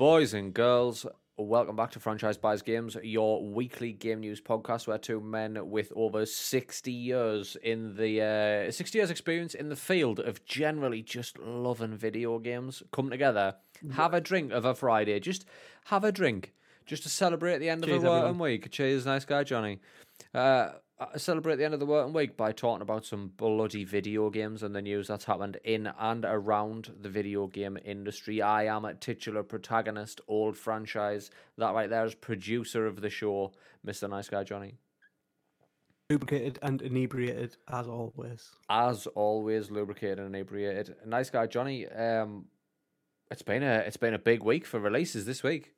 Boys and girls, welcome back to Franchise Buys Games, your weekly game news podcast where two men with over 60 years in the uh, 60 years experience in the field of generally just loving video games come together, have a drink of a Friday, just have a drink, just to celebrate the end Cheers, of a working week. Cheers, nice guy Johnny. Uh, uh, celebrate the end of the working week by talking about some bloody video games and the news that's happened in and around the video game industry. I am a titular protagonist, old franchise. That right there is producer of the show, Mr. Nice Guy Johnny. lubricated and inebriated as always. As always, lubricated and inebriated. Nice Guy Johnny. Um, it's been a it's been a big week for releases this week.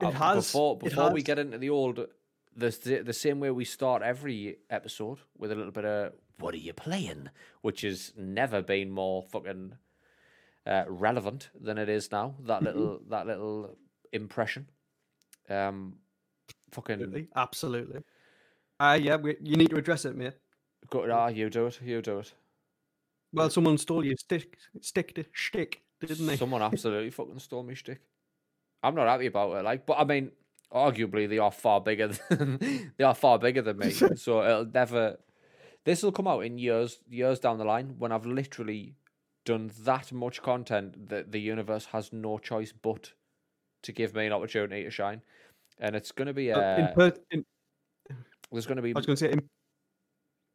It Uh, has, Before it before we get into the old, the the same way we start every episode with a little bit of what are you playing, which has never been more fucking uh, relevant than it is now. Mm-hmm. That little that little impression. Um, fucking Absolutely, absolutely. Ah, yeah, we, you need to address it, mate. go. Ah, you do it. You do it. Well, someone stole your stick, stick, to shtick, didn't they? Someone absolutely fucking stole my shtick. I'm not happy about it. Like, but I mean, arguably they are far bigger than they are far bigger than me. so it'll never. This will come out in years, years down the line when I've literally done that much content that the universe has no choice but to give me an opportunity to shine. And it's going to be. Uh, Uh, in per- in, there's going to be. I was going to say, in,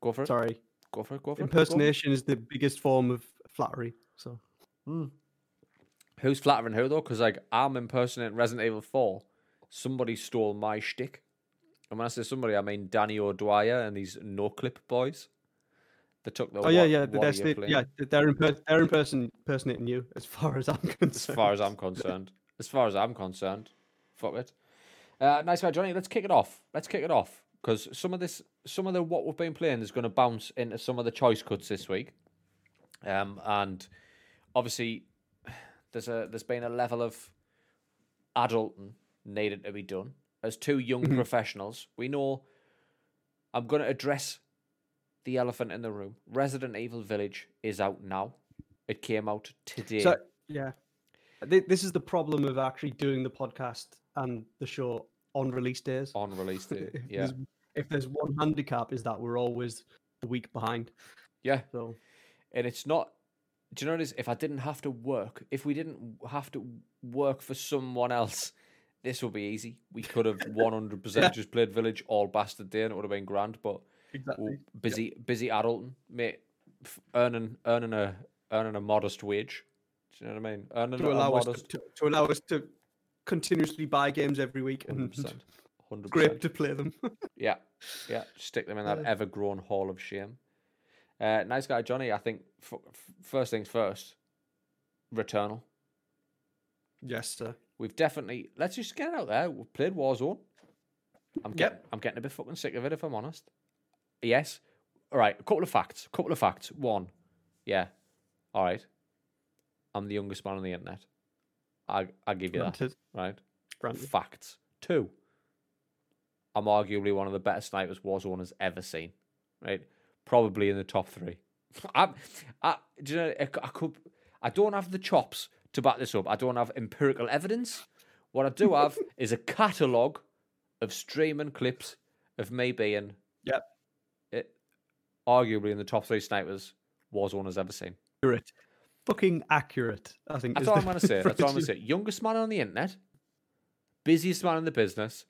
Go for it. sorry, Go for it. Go for for it. impersonation is the biggest form of flattery. So Who's flattering who though? Because like I'm impersonating Resident Evil Four. Somebody stole my shtick, and when I say somebody, I mean Danny O'Dwyer and these Noclip boys. They took the. Oh yeah, yeah, they're, yeah, they're imper- they're imperson- impersonating you, as far as I'm concerned. As far as I'm concerned, as far as I'm concerned, fuck it. Uh, nice guy, Johnny. Let's kick it off. Let's kick it off because some of this, some of the what we've been playing is going to bounce into some of the choice cuts this week. Um, and obviously, there's a there's been a level of adulting needed to be done as two young Mm-hmm. professionals. We know. I'm going to address the elephant in the room. Resident Evil Village is out now. It came out today. So yeah, this is the problem of actually doing the podcast and the show on release days. on release day. If Yeah, there's- if there's one handicap, is that we're always a week behind. yeah, So and it's not. Do you know this? If I didn't have to work, if we didn't have to work for someone else, this will be easy. We could have one hundred percent just played Village all bastard day, and it would have been grand. But exactly. busy, busy adulting, mate, f- earning earning a earning a modest wage. Do you know what I mean? Earning to a allow us to, to allow us to continuously buy games every week and hundred percent, hundred great percent. to play them. Yeah, yeah. Stick them in that Uh, ever grown hall of shame. Uh, nice guy, Johnny. I think f- f- first things first. Returnal. yes, sir. We've definitely let's just get out there. We've played Warzone. I'm Yep. getting I'm getting a bit fucking sick of it if I'm honest. Yes. All right. A couple of facts. A couple of facts. One. Yeah. All right. I'm the youngest man on the internet. I I give you that. Right. granted. Facts. Two. I'm arguably one of the better snipers Warzone has ever seen. Right. Probably in the top three. I, I, do you know? I, I could. I don't have the chops to back this up. I don't have empirical evidence. What I do have is a catalogue of streaming clips of me being, Yep. it, arguably in the top three snipers Warzone has ever seen. Accurate. Fucking accurate, I think. That's all I'm going to say. That's all I'm going to say. Youngest man on the internet, busiest man in the business,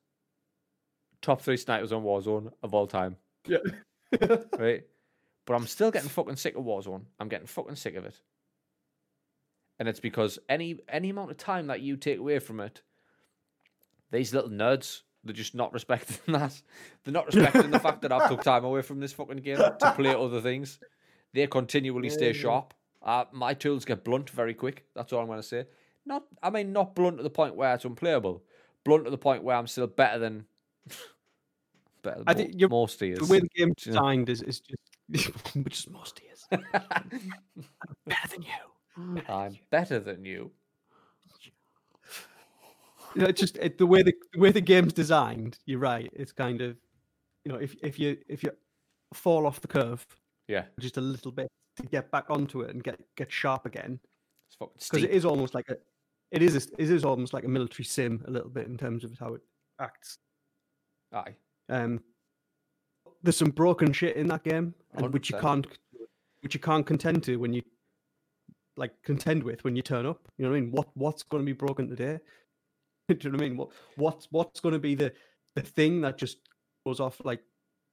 top three snipers on Warzone of all time. Yeah. right? But I'm still getting fucking sick of Warzone. I'm getting fucking sick of it. And it's because any any amount of time that you take away from it, these little nerds, they're just not respecting that. They're not respecting the fact that I've took time away from this fucking game to play other things. They continually stay sharp. Uh, my tools get blunt very quick. That's all I'm going to say. Not, I mean, not blunt to the point where it's unplayable. Blunt to the point where I'm still better than better than I think you're- most of the way the game's Do you know- designed is, is just which is most years. Better than you. I'm better than you. You know, just it, the way the, the way the game's designed. You're right. It's kind of, you know, if if you if you fall off the curve Yeah, just a little bit to get back onto it and get get sharp again, it's because it is almost like a it is a- it is almost like a military sim a little bit in terms of how it acts. Aye. Um, there's some broken shit in that game, and which you can't, which you can't contend to when you, like, contend with when you turn up. You know what I mean? What what's going to be broken today? Do you know what I mean? What what's what's going to be the the thing that just goes off like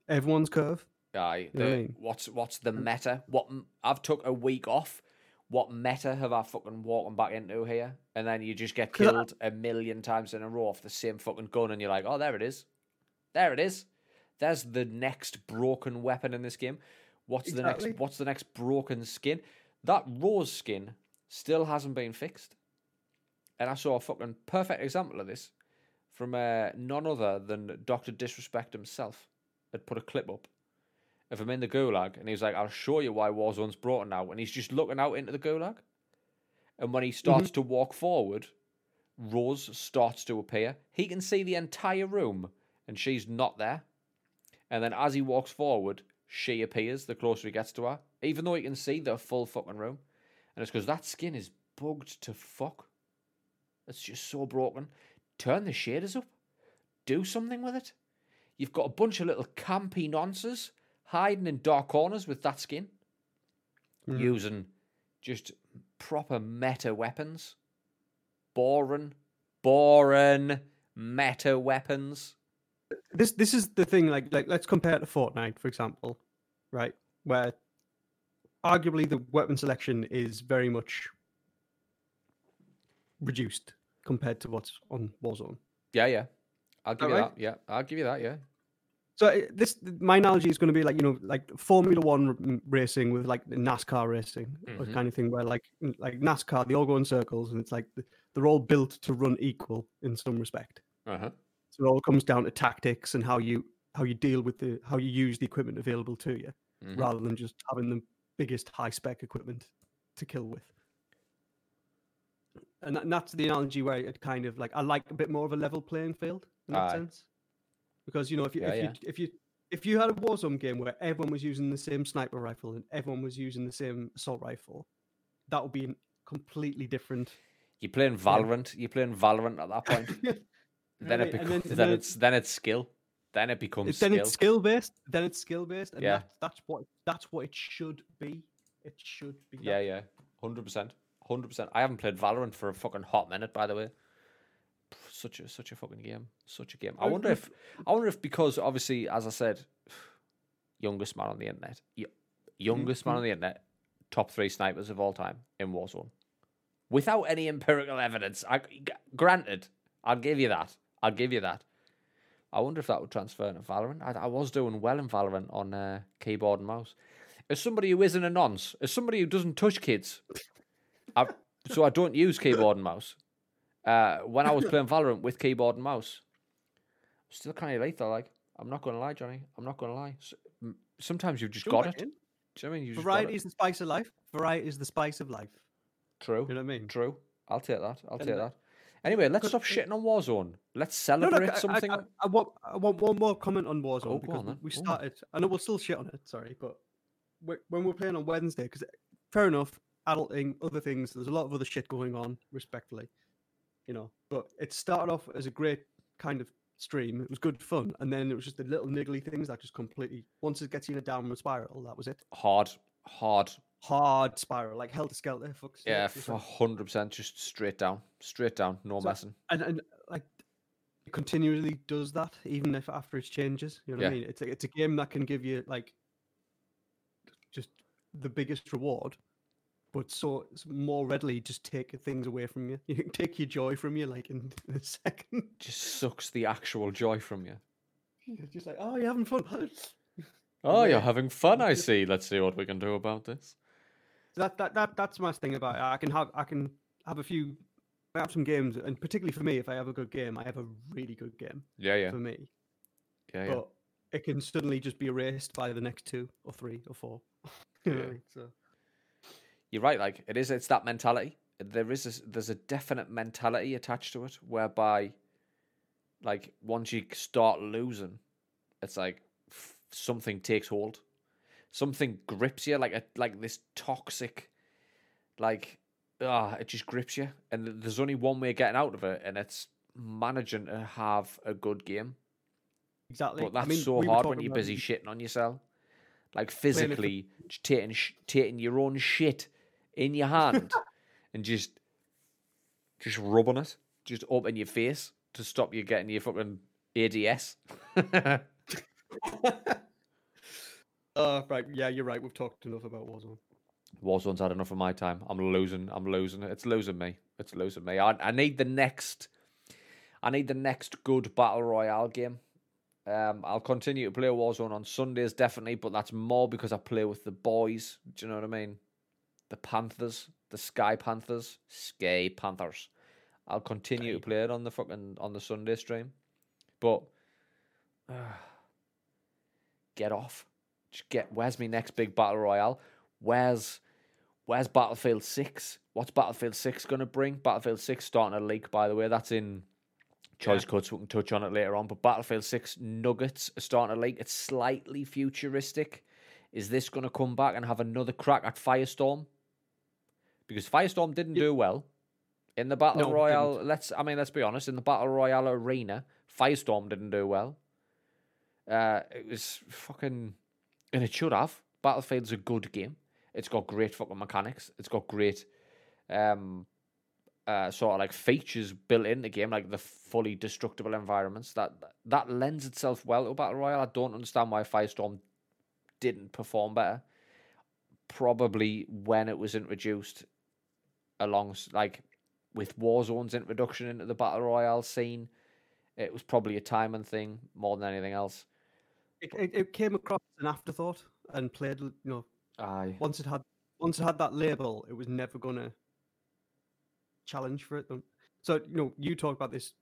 everyone's curve? Aye. You know what I mean? What's what's the mm. meta? What I've took a week off. What meta have I fucking walking back into here? And then you just get killed a million times in a row off the same fucking gun, and you're like, oh, there it is, there it is. There's the next broken weapon in this game. What's the next? What's the next broken skin? That rose skin still hasn't been fixed. And I saw a fucking perfect example of this from uh, none other than Doctor Disrespect himself. Had put a clip up of him in the gulag, and he was like, "I'll show you why Warzone's broken now." And he's just looking out into the gulag, and when he starts to walk forward, Rose starts to appear. He can see the entire room, and she's not there. And then as he walks forward, she appears the closer he gets to her, even though you can see the full fucking room. And it's because that skin is bugged to fuck. It's just so broken. Turn the shaders up. Do something with it. You've got a bunch of little campy nonces hiding in dark corners with that skin, Mhm. using just proper meta weapons. Boring, boring meta weapons. this this is the thing like like let's compare it to Fortnite for example, right? Where arguably the weapon selection is very much reduced compared to what's on Warzone. Yeah, yeah. I'll give that you right? that. Yeah, I'll give you that. Yeah. So uh, this my analogy is going to be like you know like Formula One racing with like NASCAR racing or Mhm. kind of thing where like like NASCAR they all go in circles and it's like they're all built to run equal in some respect. Uh huh. So it all comes down to tactics and how you how you deal with the how you use the equipment available to you. Mhm. rather than just having the biggest high spec equipment to kill with. And, that, and that's the analogy where it kind of like I like a bit more of a level playing field in that Aye. sense, because you know if you Yeah, if you yeah. if you if you had a Warzone game where everyone was using the same sniper rifle and everyone was using the same assault rifle, that would be a completely different. You're playing Valorant. You're playing Valorant at that point. then it and becomes. Then, then- it's then it's skill. Then it becomes then skill. it's skill based. Then it's skill based, and Yeah. that's that's what that's what it should be. It should be. that. Yeah, yeah, hundred percent, hundred percent. I haven't played Valorant for a fucking hot minute, by the way. Such a such a fucking game, such a game. I wonder if I wonder if because obviously, as I said, youngest man on the internet, youngest man mm-hmm. on the internet, top three snipers of all time in Warzone, without any empirical evidence. I granted, I'll give you that. I'll give you that. I wonder if that would transfer into Valorant. I, I was doing well in Valorant on uh, keyboard and mouse. As somebody who isn't a nonce, as somebody who doesn't touch kids, I, so I don't use keyboard and mouse. Uh, when I was playing Valorant with keyboard and mouse, still kind of lethal. Like I'm not going to lie, Johnny. I'm not going to lie. S- m- Sometimes you've just got it. in. Do you know what I mean? You Variety is the spice of life. Variety is the spice of life. True. You know what I mean? True. I'll take that. I'll And take that. Anyway, let's stop shitting on Warzone. Let's No, no, celebrate I- I- something. I, I, want, I want one more comment on Warzone oh, go because on we- then, we go on. started. I know we'll still shit on it. Sorry, but we- when we're playing on Wednesday, because fair enough, adulting, other things. There's a lot of other shit going on. Respectfully, you know. But it started off as a great kind of stream. It was good fun, and then it was just the little niggly things that just completely. Once it gets you in a downward spiral, that was it. hard, hard. Hard spiral, like helter skelter. Fuck's Yeah, for hundred percent, just straight down, straight down, no So- messing. and and like it continually does that even if after it changes you know what Yeah. i mean it's a, it's a game that can give you like just the biggest reward but so it's more readily just take things away from you you can take your joy from you like in, in a second Just sucks the actual joy from you. You're just like oh you're having fun Oh, you're having fun, I see. Let's see what we can do about this. That that that that's my thing about it. I can have I can have a few I have some games and particularly for me if I have a good game I have a really good game Yeah, yeah, for me yeah, yeah. but it can suddenly just be erased by the next two or three or four. You know what I Yeah. mean? So You're right. Like it is. It's that mentality. There is. A, there's a definite mentality attached to it, whereby, like, once you start losing, it's like f- something takes hold, something grips you, like a like this toxic, like ah, it just grips you, and there's only one way of getting out of it, and it's managing to have a good game. Exactly. But that's I mean, so we hard when you're busy it- shitting on yourself, like physically just taking sh- taking your own shit in your hand and just just rubbing it, just up in your face to stop you getting your fucking ADS. Uh, right. Yeah, you're right. We've talked enough about Warzone. Warzone's had enough of my time. I'm losing. I'm losing. It's losing me. It's losing me. I, I need the next. I need the next good battle royale game. Um, I'll continue to play Warzone on Sundays definitely, but that's more because I play with the boys. Do you know what I mean? The Panthers, the Sky Panthers, Sky Panthers. I'll continue to play it on the fucking on the Sunday stream, but uh, get off. Get. Where's my next big battle royale? Where's Where's Battlefield Six? What's Battlefield Six going to bring? Battlefield Six starting a leak, by the way. That's in choice cuts. We can touch on it later on. But Battlefield Six Nuggets are starting a leak. It's slightly futuristic. Is this going to come back and have another crack at Firestorm? Because Firestorm didn't Yep. do well in the battle No, royale. didn't. Let's. I mean, let's be honest. In the battle royale arena, Firestorm didn't do well. Uh, it was fucking, and it should have. Battlefield's a good game. It's got great fucking mechanics. It's got great, um, uh, sort of like features built in the game, like the fully destructible environments. That that lends itself well to battle royale. I don't understand why Firestorm didn't perform better. Probably when it was introduced, along like with Warzone's introduction into the battle royale scene, it was probably a timing thing more than anything else. It, it, it came across as an afterthought and played. You know, Aye. once it had once it had that label, it was never gonna challenge for it. So you know, you talk about this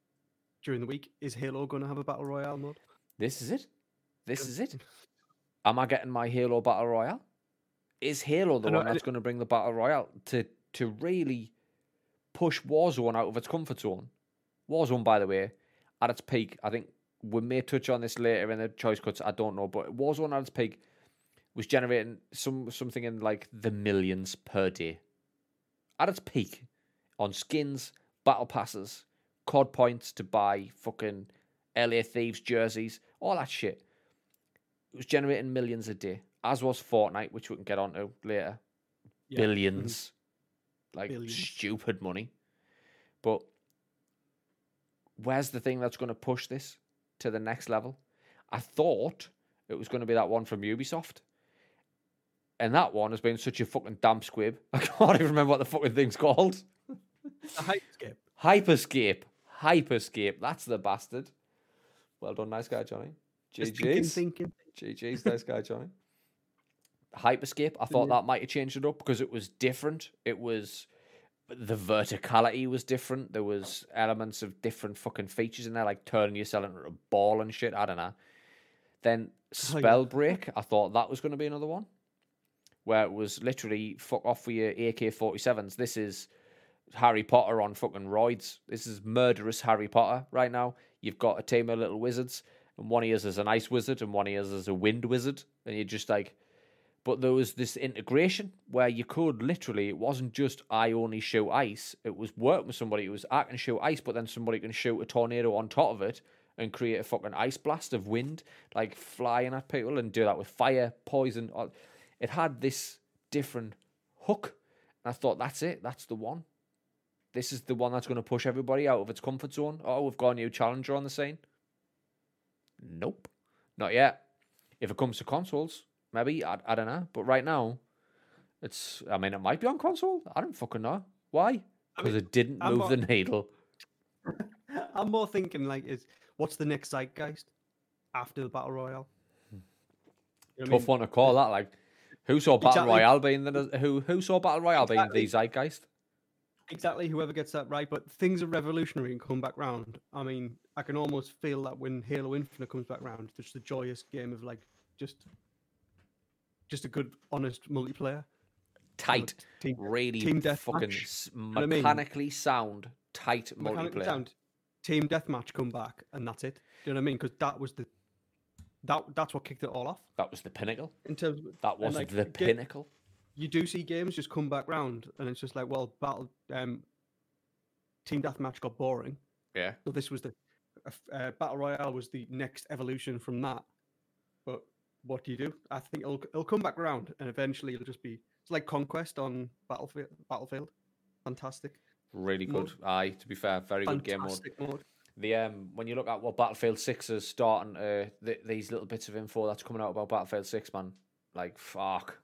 during the week. Is Halo going to have a battle royale mode? This is it. This is it. Am I getting my Halo Battle Royale? Is Halo the know, one that's going to bring the Battle Royale to to really push Warzone out of its comfort zone? Warzone, by the way, at its peak, I think we may touch on this later in the choice cuts. I don't know, but Warzone at its peak was generating some something in like the millions per day. At its peak, on skins, battle passes, COD points to buy fucking LA Thieves jerseys, all that shit. It was generating millions a day, as was Fortnite, which we can get onto later. Yeah. Billions. Mm-hmm. Like Billions. stupid money. But where's the thing that's going to push this to the next level? I thought it was going to be that one from Ubisoft. And that one has been such a fucking damp squib. I can't even remember what the fucking thing's called. A hypescape. Hyperscape. Hyperscape. That's the bastard. Well done, nice guy, Johnny. Just thinking, GG's. thinking. GG's, nice guy, Johnny. Hyperscape. I thought Yeah. that might have changed it up because it was different. It was the verticality was different. There was elements of different fucking features in there, like turning yourself into a ball and shit. I don't know. Then oh, Spellbreak. I thought that was going to be another one where it was literally fuck off for your AK forty sevens. This is Harry Potter on fucking roids. This is murderous Harry Potter right now. You've got a team of little wizards, and one of yours is an ice wizard, and one of yours is a wind wizard, and you're just like. But there was this integration where you could literally, it wasn't just I only shoot ice. It was working with somebody. It was I can shoot ice, but then somebody can shoot a tornado on top of it and create a fucking ice blast of wind, like flying at people, and do that with fire, poison. It had this different hook. And I thought, that's it. That's the one. This is the one that's going to push everybody out of its comfort zone. Oh, we've got a new challenger on the scene. Nope, not yet. If it comes to consoles, maybe I, I don't know. But right now, it's. I mean, it might be on console. I don't fucking know why. I Because mean, it didn't I'm move not- the needle. I'm more thinking like, is what's the next zeitgeist after the battle royale? You know what I Tough mean? one to call that. Like, who saw Battle Exactly. Royale being the who who saw Battle Royale being Exactly. the zeitgeist? Exactly, whoever gets that right. But things are revolutionary and come back round. I mean, I can almost feel that when Halo Infinite comes back round, just a joyous game of like just, just a good, honest multiplayer. Tight, team, really team fucking deathmatch. s- what I mean? mechanically sound, tight mechanically multiplayer. sound, team deathmatch come back, and that's it. Do you know what I mean? Because that was the, that that's what kicked it all off That was the pinnacle. in terms of That was like, the pinnacle. you do see games just come back round, and it's just like, well, battle um, team deathmatch got boring. Yeah. So this was the uh, battle royale was the next evolution from that. But what do you do? I think it'll it'll come back around, and eventually it'll just be it's like conquest on battlefield. Battlefield, fantastic, Really Mode. good. Aye, to be fair, very good game mode. mode. The um, when you look at what Battlefield Six is starting, uh, th- these little bits of info that's coming out about Battlefield Six, man, like fuck.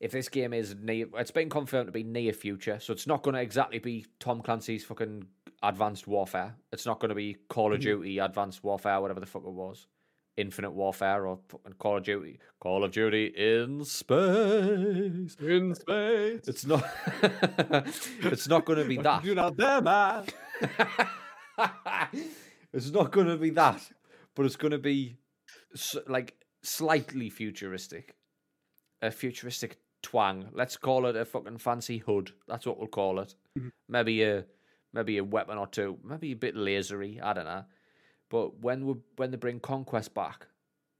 If this game is near, it's been confirmed to be near future, so it's not going to exactly be Tom Clancy's fucking Advanced Warfare. It's not going to be Call of Mhm. Duty Advanced Warfare, whatever the fuck it was, Infinite Warfare or Call of Duty, Call of Duty in space. In space, It's not. it's not going to be that. you do out there, man? it's not going to be that, but it's going to be like slightly futuristic, a futuristic twang. Let's call it a fucking fancy hood. That's what we'll call it. Mhm. Maybe a maybe a weapon or two. Maybe a bit lasery. I don't know. But when we when they bring conquest back,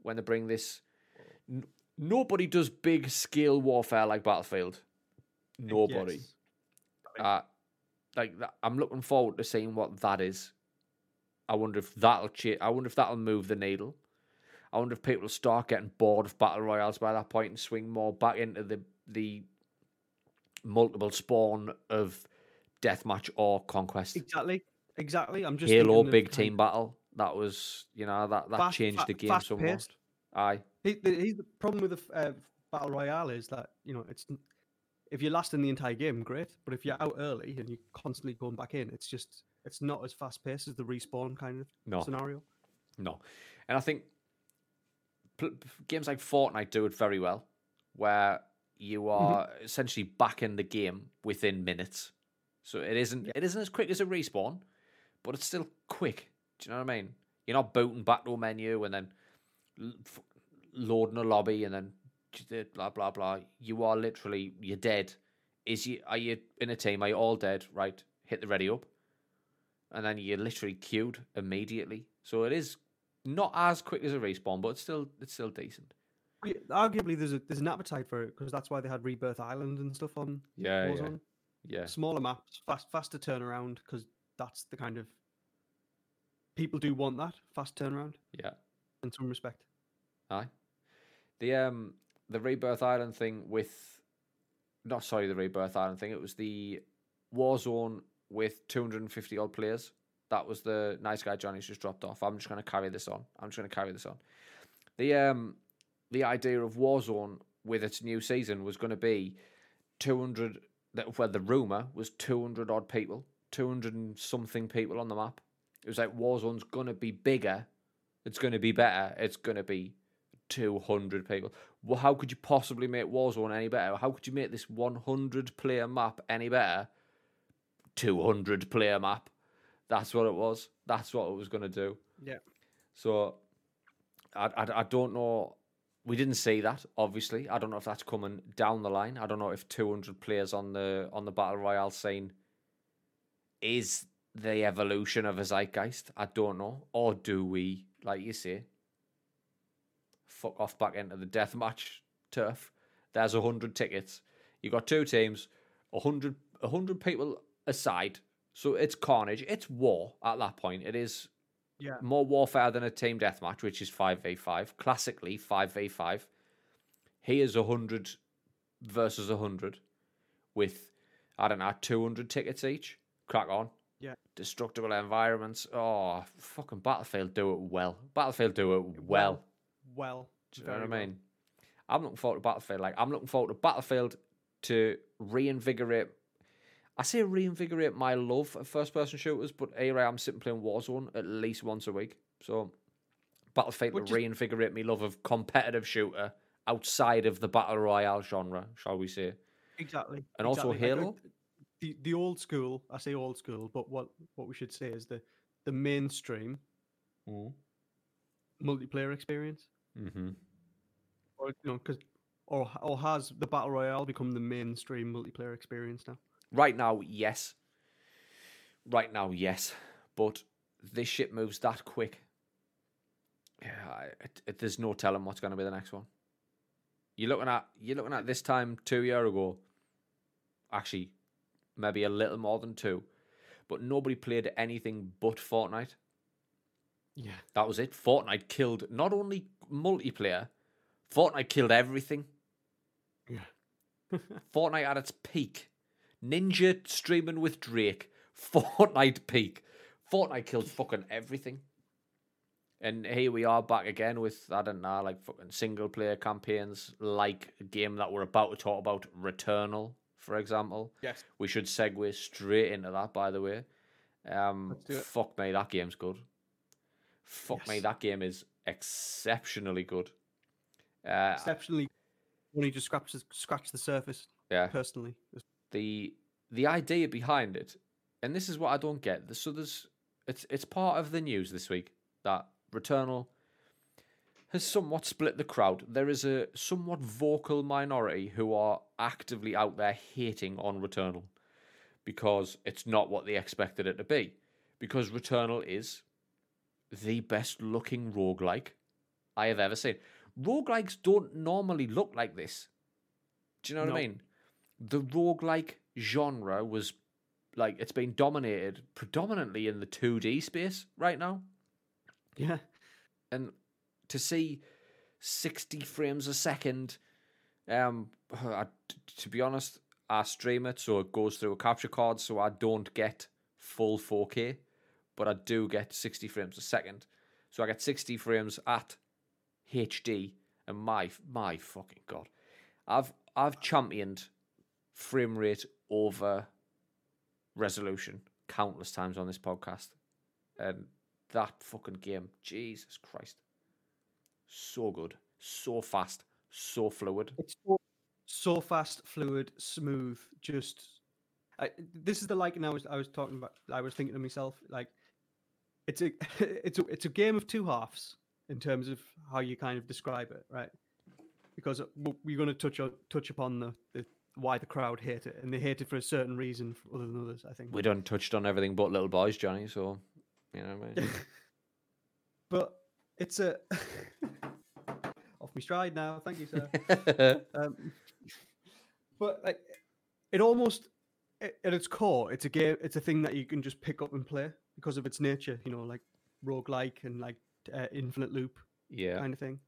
when they bring this, n- nobody does big scale warfare like Battlefield. Nobody Yes. uh, like that, I'm looking forward to seeing what that is. I wonder if that'll cha- I wonder if that'll move the needle. I wonder if people will start getting bored of battle royales by that point and swing more back into the the multiple spawn of deathmatch or conquest. Exactly, exactly. I'm just Halo big team battle. That was you know that that Fast- changed the game somewhat. paced. Aye, He, the, he's the problem with the uh, battle royale is that you know it's if you're lasting the entire game, great. But if you're out early and you're constantly going back in, it's just it's not as fast paced as the respawn kind of no. scenario. No, and I think pl- games like Fortnite do it very well, where you are essentially back in the game within minutes. So it isn't Yeah. it isn't as quick as a respawn, but it's still quick. Do you know what I mean? You're not booting back to a menu and then f- loading a lobby and then blah blah blah. You are literally you're dead. Is you are you in a team? Are you all dead? Right, hit the ready up, and then you're literally queued immediately. So it is not as quick as a respawn, but it's still it's still decent. Yeah, Arguably, there's a there's an appetite for it because that's why they had Rebirth Island and stuff on Yeah, yeah, yeah. Smaller maps, fast faster turnaround because that's the kind of people do want that fast turnaround Yeah. in some respect. Aye. The um the Rebirth Island thing with not sorry, the Rebirth Island thing, it was the Warzone with two hundred and fifty odd players. That was the nice guy Johnny's just dropped off. I'm just gonna carry this on. I'm just gonna carry this on. The um the idea of Warzone with its new season was gonna be two hundred that well the rumour was two hundred odd people, two hundred and something people on the map. It was like Warzone's gonna be bigger, it's gonna be better, it's gonna be 200 people. Well, how could you possibly make Warzone any better? How could you make this 100 player map any better? 200 player map. That's what it was. That's what it was going to do. Yeah. So I, I, I don't know. We didn't see that, obviously. I don't know if that's coming down the line. I don't know if 200 players on the on the battle royale scene is the evolution of a zeitgeist. I don't know, or do we, like you say, fuck off back into the deathmatch turf? There's a hundred tickets. You got two teams, a hundred, a hundred people aside. So it's carnage. It's war at that point. It is Yeah. more warfare than a team deathmatch, which is five v five. Classically, five v five. Here's a hundred versus a hundred, with I don't know two hundred tickets each. Crack on. Yeah. Destructible environments. Oh, fucking Battlefield do it well. Battlefield do it well. Well, Do you know what I mean? I'm looking forward to Battlefield. Like I'm looking forward to Battlefield to reinvigorate. I say reinvigorate my love of first-person shooters, but here I am sitting playing Warzone at least once a week. So Battlefield Which to reinvigorate my love of competitive shooter outside of the battle royale genre, shall we say? Exactly. And also exactly. Uh, Halo? The the old school. I say old school, but what what we should say is the the mainstream multiplayer experience, Mm-hmm. or you know, because or or has the battle royale become the mainstream multiplayer experience now? Right now, yes. Right now, yes. But this shit moves that quick. Yeah, I, it, it, there's no telling what's going to be the next one. You're looking at you're looking at this time two year ago. Actually, maybe a little more than two, but nobody played anything but Fortnite. Yeah. That was it. Fortnite killed not only multiplayer, Fortnite killed everything. Yeah. Fortnite at its peak. Ninja streaming with Drake. Fortnite peak. Fortnite killed fucking everything. And here we are back again with I don't know, like fucking single player campaigns, like a game that we're about to talk about, Returnal, for example. Yes. We should segue straight into that, by the way. Um, Let's do it. fuck me, that game's good. Fuck me, that game is exceptionally good. Uh, Exceptionally, only just scratch the, scratch the surface. yeah, Personally, the the idea behind it, and this is what I don't get. So there's it's it's part of the news this week that Returnal has somewhat split the crowd. There is a somewhat vocal minority who are actively out there hating on Returnal because it's not what they expected it to be. Because Returnal is the best looking roguelike I have ever seen. Roguelikes don't normally look like this. Do you know what No. I mean? The roguelike genre was like it's been dominated predominantly in the 2D space right now. yeah. And to see 60 frames a second, um, I, to be honest, I stream it so it goes through a capture card, so I don't get full 4K, but I do get 60 frames a second. So I get 60 frames at HD, and my my fucking god, I've I've championed frame rate over resolution countless times on this podcast, and that fucking game, Jesus Christ, so good, so fast, so fluid. It's so, so fast, fluid, smooth. Just I, this is the liking I was I was talking about. I was thinking to myself like, it's a it's a it's a game of two halves in terms of how you kind of describe it, right? Because uh, we're going to touch on, touch upon the, the why the crowd hate it, and they hate it for a certain reason other than others. I think. We done touched on everything but little boys, Johnny. So you know what I mean. but it's a my stride now. Thank you, sir. Um, but like, it almost at its core, it's a game. It's a thing that you can just pick up and play because of its nature. You know, like roguelike and like uh, infinite loop yeah, kind of thing.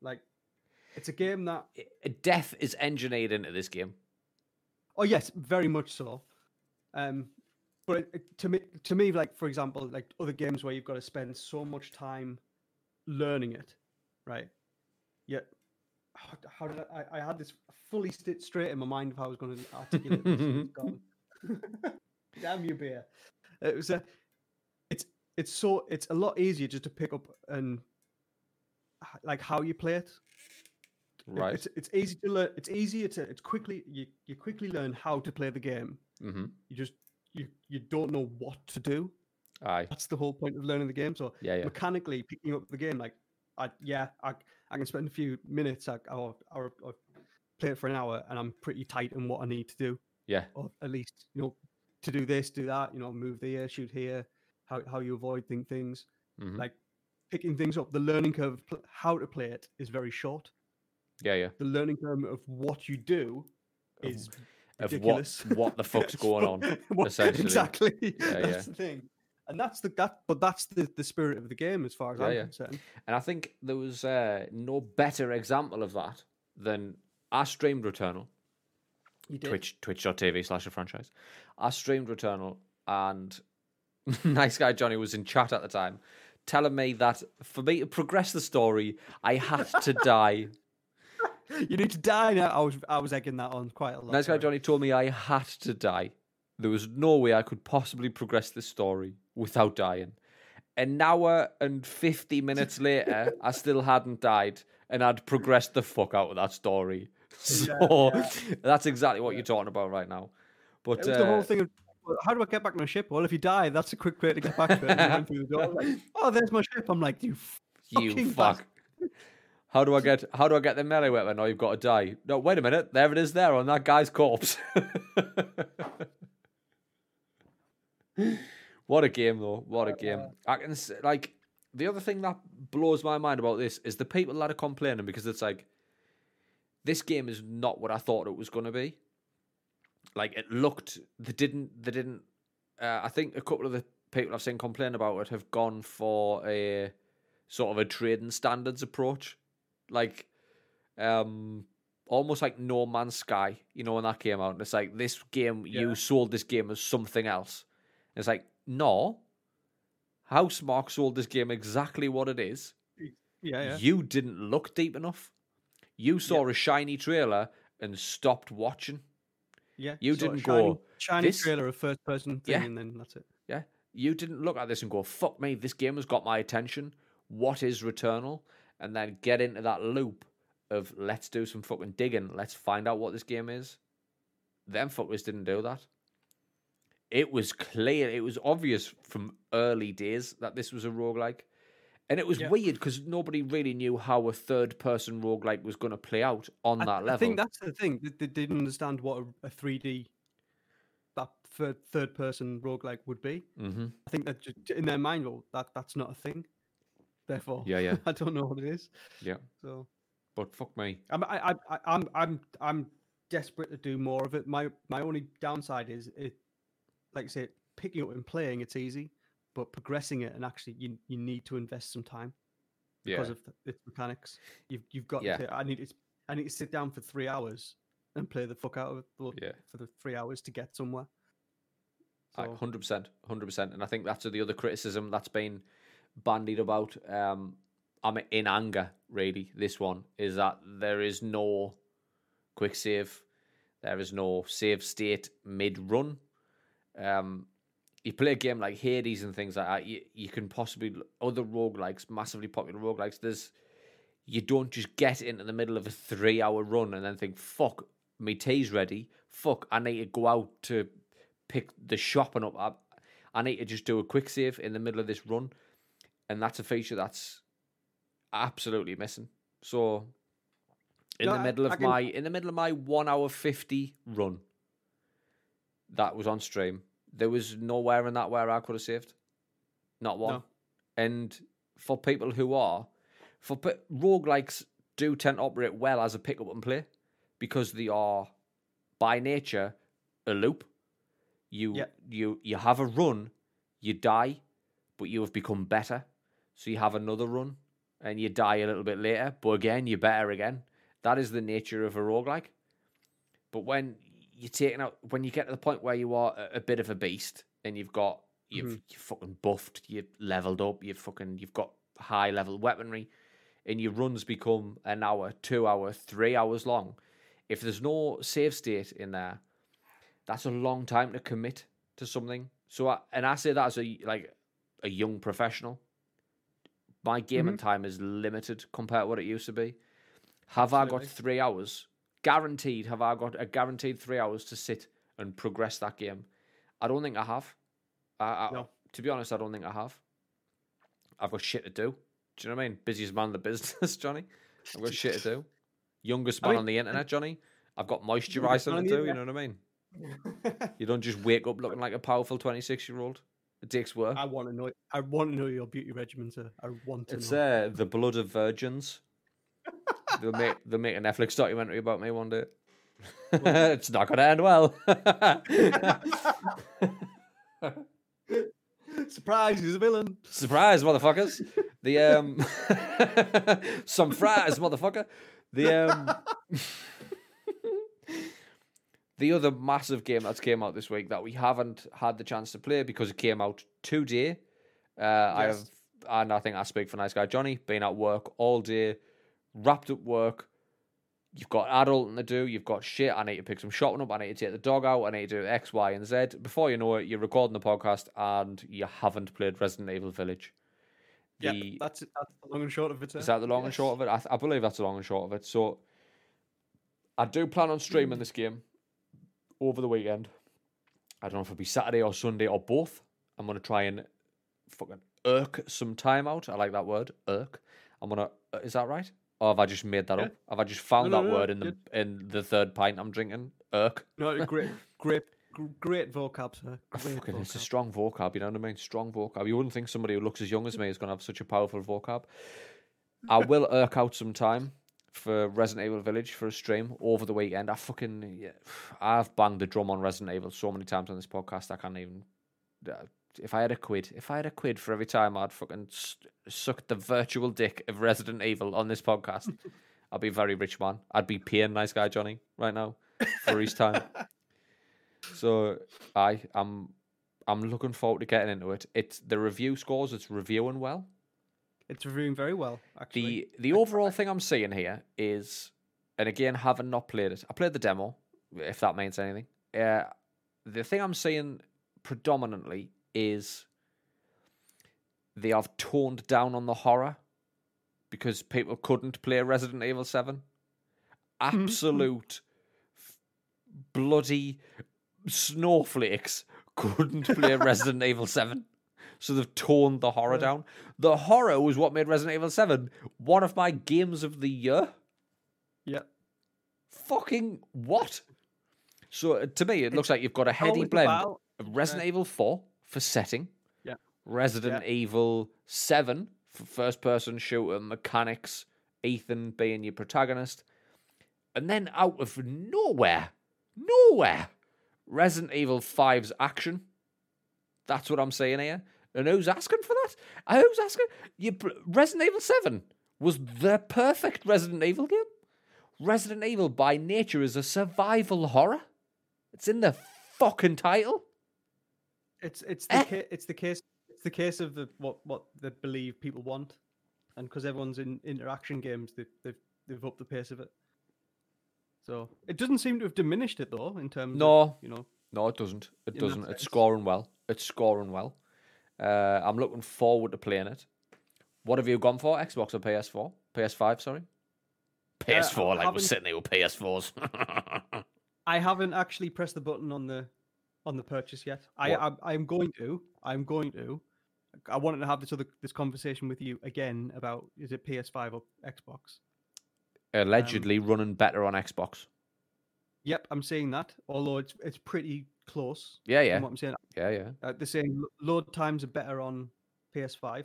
Like, it's a game that. Death is engineered into this game. Oh yes, very much so. Um, but it, it- to me, to me, like for example, like other games where you've got to spend so much time learning it, right? Yet, how, how did I, I? I had this fully st- straight in my mind of how I was going to articulate this. it's gone. Damn you, beer! It was a. It's it's so it's a lot easier just to pick up and like how you play it it- Right. It's, it's easy to learn. It's easier to. It's quickly. You you quickly learn how to play the game. Mm-hmm. You just you you don't know what to do. Aye. That's the whole point of learning the game. So Yeah, yeah. mechanically picking up the game, like I yeah, I I can spend a few minutes I, or, or or play it for an hour, and I'm pretty tight on what I need to do, Yeah. or at least you know to do this, do that. You know, move there, shoot here. How how you avoid thing things hmm like picking things up. The learning curve, of pl- how to play it, is very short. Yeah, yeah. The learning curve of what you do is Of what ridiculous. what the fuck's going on? What- essentially. Exactly. Yeah, that's yeah. the thing. And that's the that but that's the, the spirit of the game as far as Yeah, I'm yeah. concerned. And I think there was uh, no better example of that than I streamed Returnal. You did. Twitch twitch.tv slash a franchise. I streamed Returnal and nice guy Johnny was in chat at the time telling me that for me to progress the story I had to die. You need to die now. I was I was egging that on quite a lot. Nice guy. Johnny told me I had to die. There was no way I could possibly progress this story without dying. An hour and 50 minutes later, I still hadn't died and I'd progressed the fuck out of that story. So yeah. that's exactly what you're talking about right now. But It was the whole uh, thing of how do I get back my ship? Well, if you die, that's a quick way to get back to it. And I went through the door, like, oh, there's my ship. I'm like, you you fucking fuck. How do I get how do I get the melee weapon? Oh, you've got to die. No, wait a minute. There it is there on that guy's corpse. what a game though. What a game. I can s- like the other thing that blows my mind about this is the people that are complaining because it's like this game is not what I thought it was going to be. Like it looked, they didn't, they didn't. Uh, I think a couple of the people I've seen complain about it have gone for a sort of a trading standards approach, like um almost like No Man's Sky. You know when that came out, and it's like this game you sold this game as something else. It's like no, Housemarque sold this game exactly what it is. Yeah, yeah. You didn't look deep enough. You saw a shiny trailer and stopped watching. Yeah. You didn't shiny, go, shiny "This-" trailer, a first person thing, Yeah. and then that's it. Yeah. You didn't look at this and go, fuck me, this game has got my attention. What is Returnal? And then get into that loop of let's do some fucking digging. Let's find out what this game is. Them fuckers didn't do that. It was clear, it was obvious from early days that this was a roguelike. And it was Yeah. weird because nobody really knew how a third person roguelike was going to play out on I, that level. I think that's the thing. They, didn't understand what a, a 3D, that third, third person roguelike would be. hmm I think that just in their mind, well, that that's not a thing. Therefore, Yeah, yeah. I don't know what it is. Yeah. So But fuck me. I'm I, I- I'm I'm I'm desperate to do more of it. My my only downside is it, like I say, picking up and playing it's easy, but progressing it and actually you you need to invest some time Yeah. because of the, its mechanics. You've you've got Yeah. to. I need to, I need to sit down for three hours and play the fuck out of it for, Yeah. for the three hours to get somewhere. Hundred percent, hundred percent, and I think that's the other criticism that's been bandied about. Um, I'm in anger. Really, this one is that there is no quick save, there is no save state mid run. Um, you play a game like Hades and things like that, you, you can possibly other roguelikes, massively popular roguelikes. There's you don't just get into the middle of a three hour run and then think, "Fuck, my tea's ready. Fuck, I need to go out to pick the shopping up. I, I need to just do a quick save in the middle of this run, and that's a feature that's absolutely missing. So, in No, the I- middle of I can- my in the middle of my one hour fifty run, that was on stream. There was nowhere in that where I could have saved, not one. No. And for people who are, for pe- roguelikes do tend to operate well as a pick up and play because they are by nature a loop. You Yep. you you have a run, you die, but you have become better. So you have another run and you die a little bit later, but again you're better again. That is the nature of a roguelike. But when you're taking out when you get to the point where you are a, a bit of a beast and you've got you've Mhm. you fucking buffed, you've leveled up, you've fucking you've got high level weaponry, and your runs become an hour, two hour, three hours long. If there's no save state in there, that's a long time to commit to something. So, I, and I say that as a like a young professional. My gaming time is limited compared to what it used to be. Have I got three hours? Guaranteed. Have I got a guaranteed three hours to sit and progress that game? I don't think I have. I, I, No. To be honest, I don't think I have. I've got shit to do. Do you know what I mean? Busiest man in the business, Johnny. I've got shit to do. Youngest I man mean- on the internet, Johnny. I've got moisturising to do. You know what I mean? You don't just wake up looking like a powerful twenty-six-year-old. It takes work. I want to know. I want to know your beauty regimen, sir. I want to It's know. uh, the blood of virgins. They'll make they'll make a Netflix documentary about me one day. it's not gonna end well. Surprise! He's a villain. Surprise, motherfuckers! The um, some fries, motherfucker. The um, the other massive game that's came out this week that we haven't had the chance to play because it came out today. Uh, I have, and I think I speak for nice guy Johnny. Been at work all day, wrapped up work. You've got adulting to do. You've got shit. I need to pick some shopping up. I need to take the dog out. I need to do X, Y, and Z. Before you know it, you're recording the podcast and you haven't played Resident Evil Village. Yeah, that's it. That's the long and short of it. Sir. is that the long and short of it? I, th- I believe that's the long and short of it. So I do plan on streaming this game over the weekend. I don't know if it'll be Saturday or Sunday or both. I'm gonna try and fucking irk some time out. I like that word, irk. I'm gonna. uh, Is that right? Or have I just made that Yeah. up? Have I just found No, that no, word in the in the third pint I'm drinking? Irk. No, great, great, great vocab, sir. Great Fucking, it's a strong vocab, you know what I mean? Strong vocab. You wouldn't think somebody who looks as young as me is going to have such a powerful vocab. I will irk out some time for Resident Evil Village for a stream over the weekend. I fucking yeah, I've banged the drum on Resident Evil so many times on this podcast. I can't even. uh, If I had a quid, if I had a quid for every time I'd fucking s- suck the virtual dick of Resident Evil on this podcast, I'd be a very rich man. I'd be paying nice guy Johnny right now for his time. so I I'm I'm looking forward to getting into it. It's the review scores. It's reviewing well. It's reviewing very well, actually. The the overall thing I'm seeing here is, and again, having not played it, I played the demo, if that means anything. Uh, the thing I'm seeing predominantly is they have toned down on the horror because people couldn't play Resident Evil 7. Absolute bloody snowflakes couldn't play Resident Evil 7. So they've toned the horror Yeah. down. The horror was what made Resident Evil 7 one of my games of the year. yeah. Fucking what? So uh, to me, it looks like you've got a heady blend about- of Resident Evil 4 for setting, Yeah. Resident Evil 7 for first person shooter mechanics, Ethan being your protagonist, and then out of nowhere, nowhere, Resident Evil 5's action. That's what I'm saying here. And who's asking for that? Uh, Who's asking? You, Resident Evil 7 was the perfect Resident Evil game. Resident Evil by nature is a survival horror. It's in the fucking title. It's it's the Eh. ca- it's the case it's the case of the what what they believe people want, and because everyone's in interaction games, they they've they've upped the pace of it. So it doesn't seem to have diminished it though in terms of No. you know No, it doesn't. It doesn't. It's sense. scoring well. It's scoring well. Uh, I'm looking forward to playing it. What have you gone for? Xbox or PS4? PS5, sorry. PS4, like we're sitting there with PS4s. I haven't actually pressed the button on the on the purchase yet. I? I'm, I'm going to. I'm going to. I wanted to have this other this conversation with you again about is it PS5 or Xbox? Allegedly running better on Xbox. Yep, I'm saying that. Although it's it's pretty close. Yeah, yeah, What I'm saying. yeah, yeah. Uh, they're saying load times are better on PS5,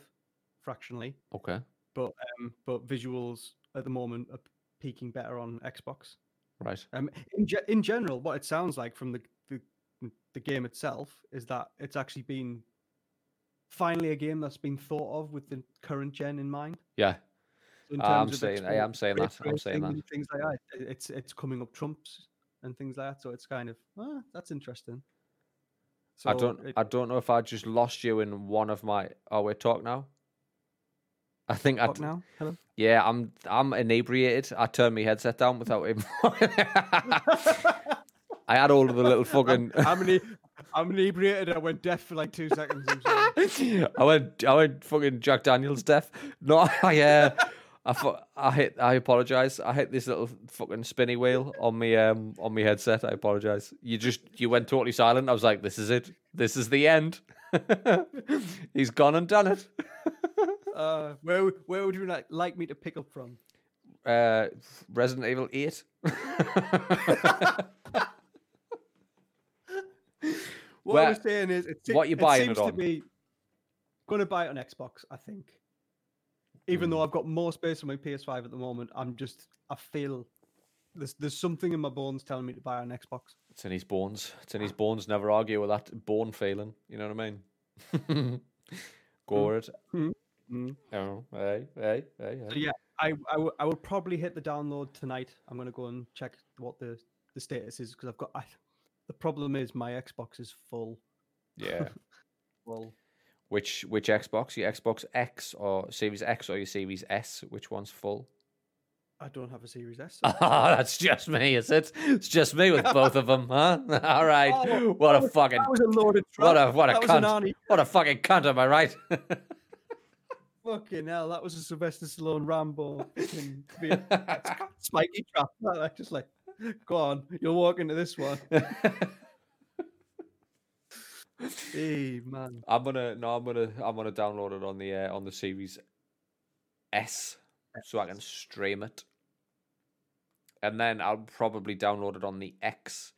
fractionally, Okay. but um, but visuals at the moment are peaking better on Xbox. Right. Um, in ge- in general, what it sounds like from the, the game itself is that it's actually been finally a game that's been thought of with the current gen in mind. Yeah. In I'm of saying- I am saying that, I'm saying that. Things like that. It's it's coming up trumps and things like that. So it's kind of ah, that's interesting. So I don't it- I don't know if I just lost you in one of my oh we talk now. I think I now? Hello. yeah, I'm I'm inebriated. I turned my headset down without him. I had all of the little fucking I'm, I'm inebriated. I went deaf for like two seconds. I went, I went fucking Jack Daniels deaf. No, I, uh, I, fu- I hit, I apologize. I hit this little fucking spinny wheel on me, um, on my headset. I apologize. You just, you went totally silent. I was like, this is it. This is the end. He's gone and done it. Uh, where would- where would you like like me to pick up from? Uh, Resident Evil Eight. What Where- I was saying is, it, what you buying it seems on? to be going to buy it on Xbox. I think, even Hmm. though I've got more space on my PS5 at the moment, I'm just I feel there's there's something in my bones telling me to buy on Xbox. It's in his bones. It's in his bones. Never argue with that bone feeling. You know what I mean? Go with it. Mm. Oh, hey, hey, hey, So yeah, I I will- will probably hit the download tonight. I'm gonna go and check what the the status is because I've got. I, the problem is my Xbox is full. Yeah. well. Which which Xbox? Your Xbox X or Series X or your Series S? Which one's full? I don't have a Series S. Ah, that's just me, is it? It's just me with both of them, huh? All right. Oh, what a was- fucking That was a loaded what a what a that was an cunt! What a fucking cunt! Am I right? Fucking hell, that was a Sylvester Stallone Rambo fucking spiky trap. I just like, go on, you'll walk into this one. Hey man, I'm gonna no, I'm gonna I'm gonna download it on the uh, on the Series S so I can stream it, and then I'll probably download it on the X